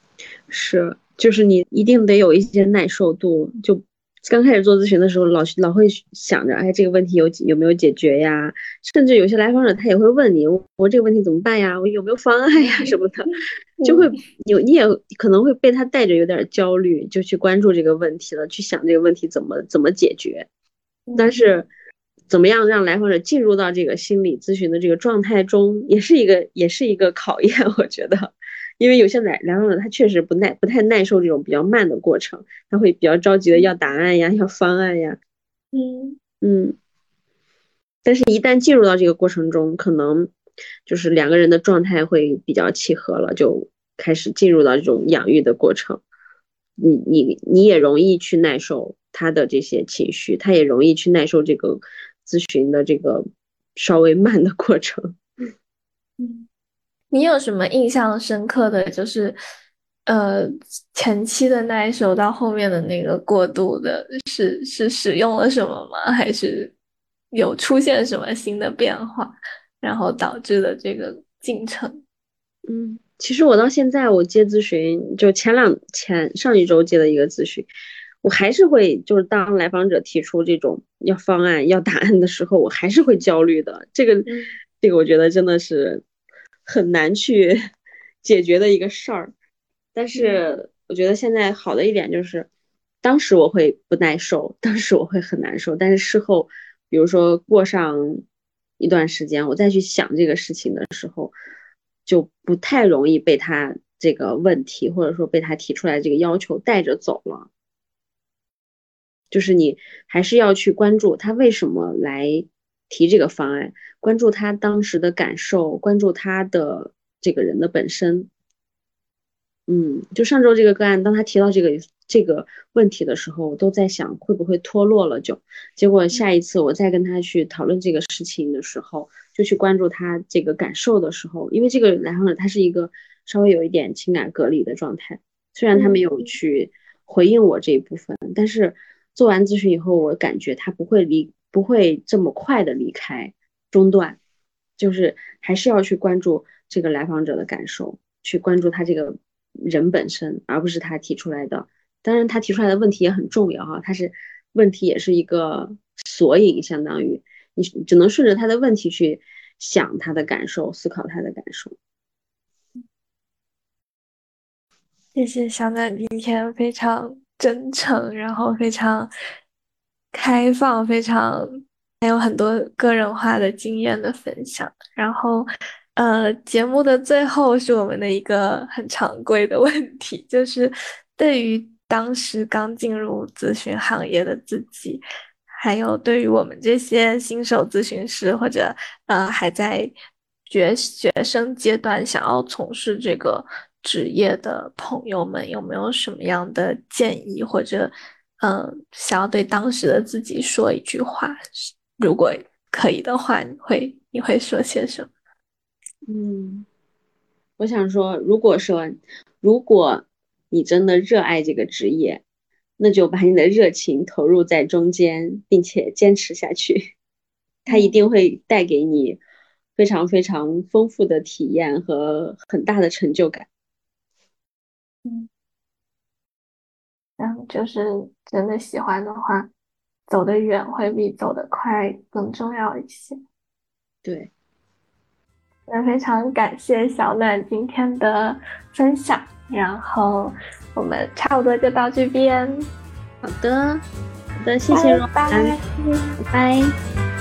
是，就是你一定得有一些耐受度，就。刚开始做咨询的时候，老老会想着，哎，这个问题有有没有解决呀？甚至有些来访者他也会问你，我这个问题怎么办呀？我有没有方案呀什么的，就会有你也可能会被他带着有点焦虑，就去关注这个问题了，去想这个问题怎么怎么解决。但是，怎么样让来访者进入到这个心理咨询的这个状态中，也是一个也是一个考验，我觉得。因为有些来来访者他确实不耐不太耐受这种比较慢的过程，他会比较着急的要答案呀，要方案呀。嗯嗯。但是，一旦进入到这个过程中，可能就是两个人的状态会比较契合了，就开始进入到这种养育的过程。你你你也容易去耐受他的这些情绪，他也容易去耐受这个咨询的这个稍微慢的过程。嗯。你有什么印象深刻的就是，呃，前期的那一首到后面的那个过渡的，是是使用了什么吗？还是有出现什么新的变化，然后导致的这个进程？嗯，其实我到现在我接咨询，就前两前上一周接的一个咨询，我还是会就是当来访者提出这种要方案要答案的时候，我还是会焦虑的。这个这个，我觉得真的是。很难去 <laughs> 解决的一个事儿，但是我觉得现在好的一点就是，当时我会不耐受，当时我会很难受，但是事后，比如说过上一段时间，我再去想这个事情的时候，就不太容易被他这个问题或者说被他提出来这个要求带着走了。就是你还是要去关注他为什么来。提这个方案，关注他当时的感受，关注他的这个人的本身。嗯，就上周这个个案，当他提到这个这个问题的时候，我都在想会不会脱落了，就结果下一次我再跟他去讨论这个事情的时候，就去关注他这个感受的时候，因为这个来访者他是一个稍微有一点情感隔离的状态，虽然他没有去回应我这一部分，但是做完咨询以后，我感觉他不会离不会这么快的离开中断，就是还是要去关注这个来访者的感受，去关注他这个。人本身，而不是他提出来的。当然，他提出来的问题也很重要哈，他是问题也是一个索引，相当于你只能顺着他的问题去想他的感受，思考他的感受。谢谢小暖今天非常真诚，然后非常开放，非常还有很多个人化的经验的分享，然后。呃，节目的最后是我们的一个很常规的问题，就是对于当时刚进入咨询行业的自己，还有对于我们这些新手咨询师或者呃还在学学生阶段想要从事这个职业的朋友们，有没有什么样的建议，或者嗯想要对当时的自己说一句话？如果可以的话，你会你会说些什么？嗯，我想说，如果说，如果你真的热爱这个职业，那就把你的热情投入在中间，并且坚持下去，它一定会带给你非常非常丰富的体验和很大的成就感。然后就是真的喜欢的话，走得远会比走得快更重要一些。对。那非常感谢小暖今天的分享，然后我们差不多就到这边。好的，好的，谢谢若拜拜，拜拜。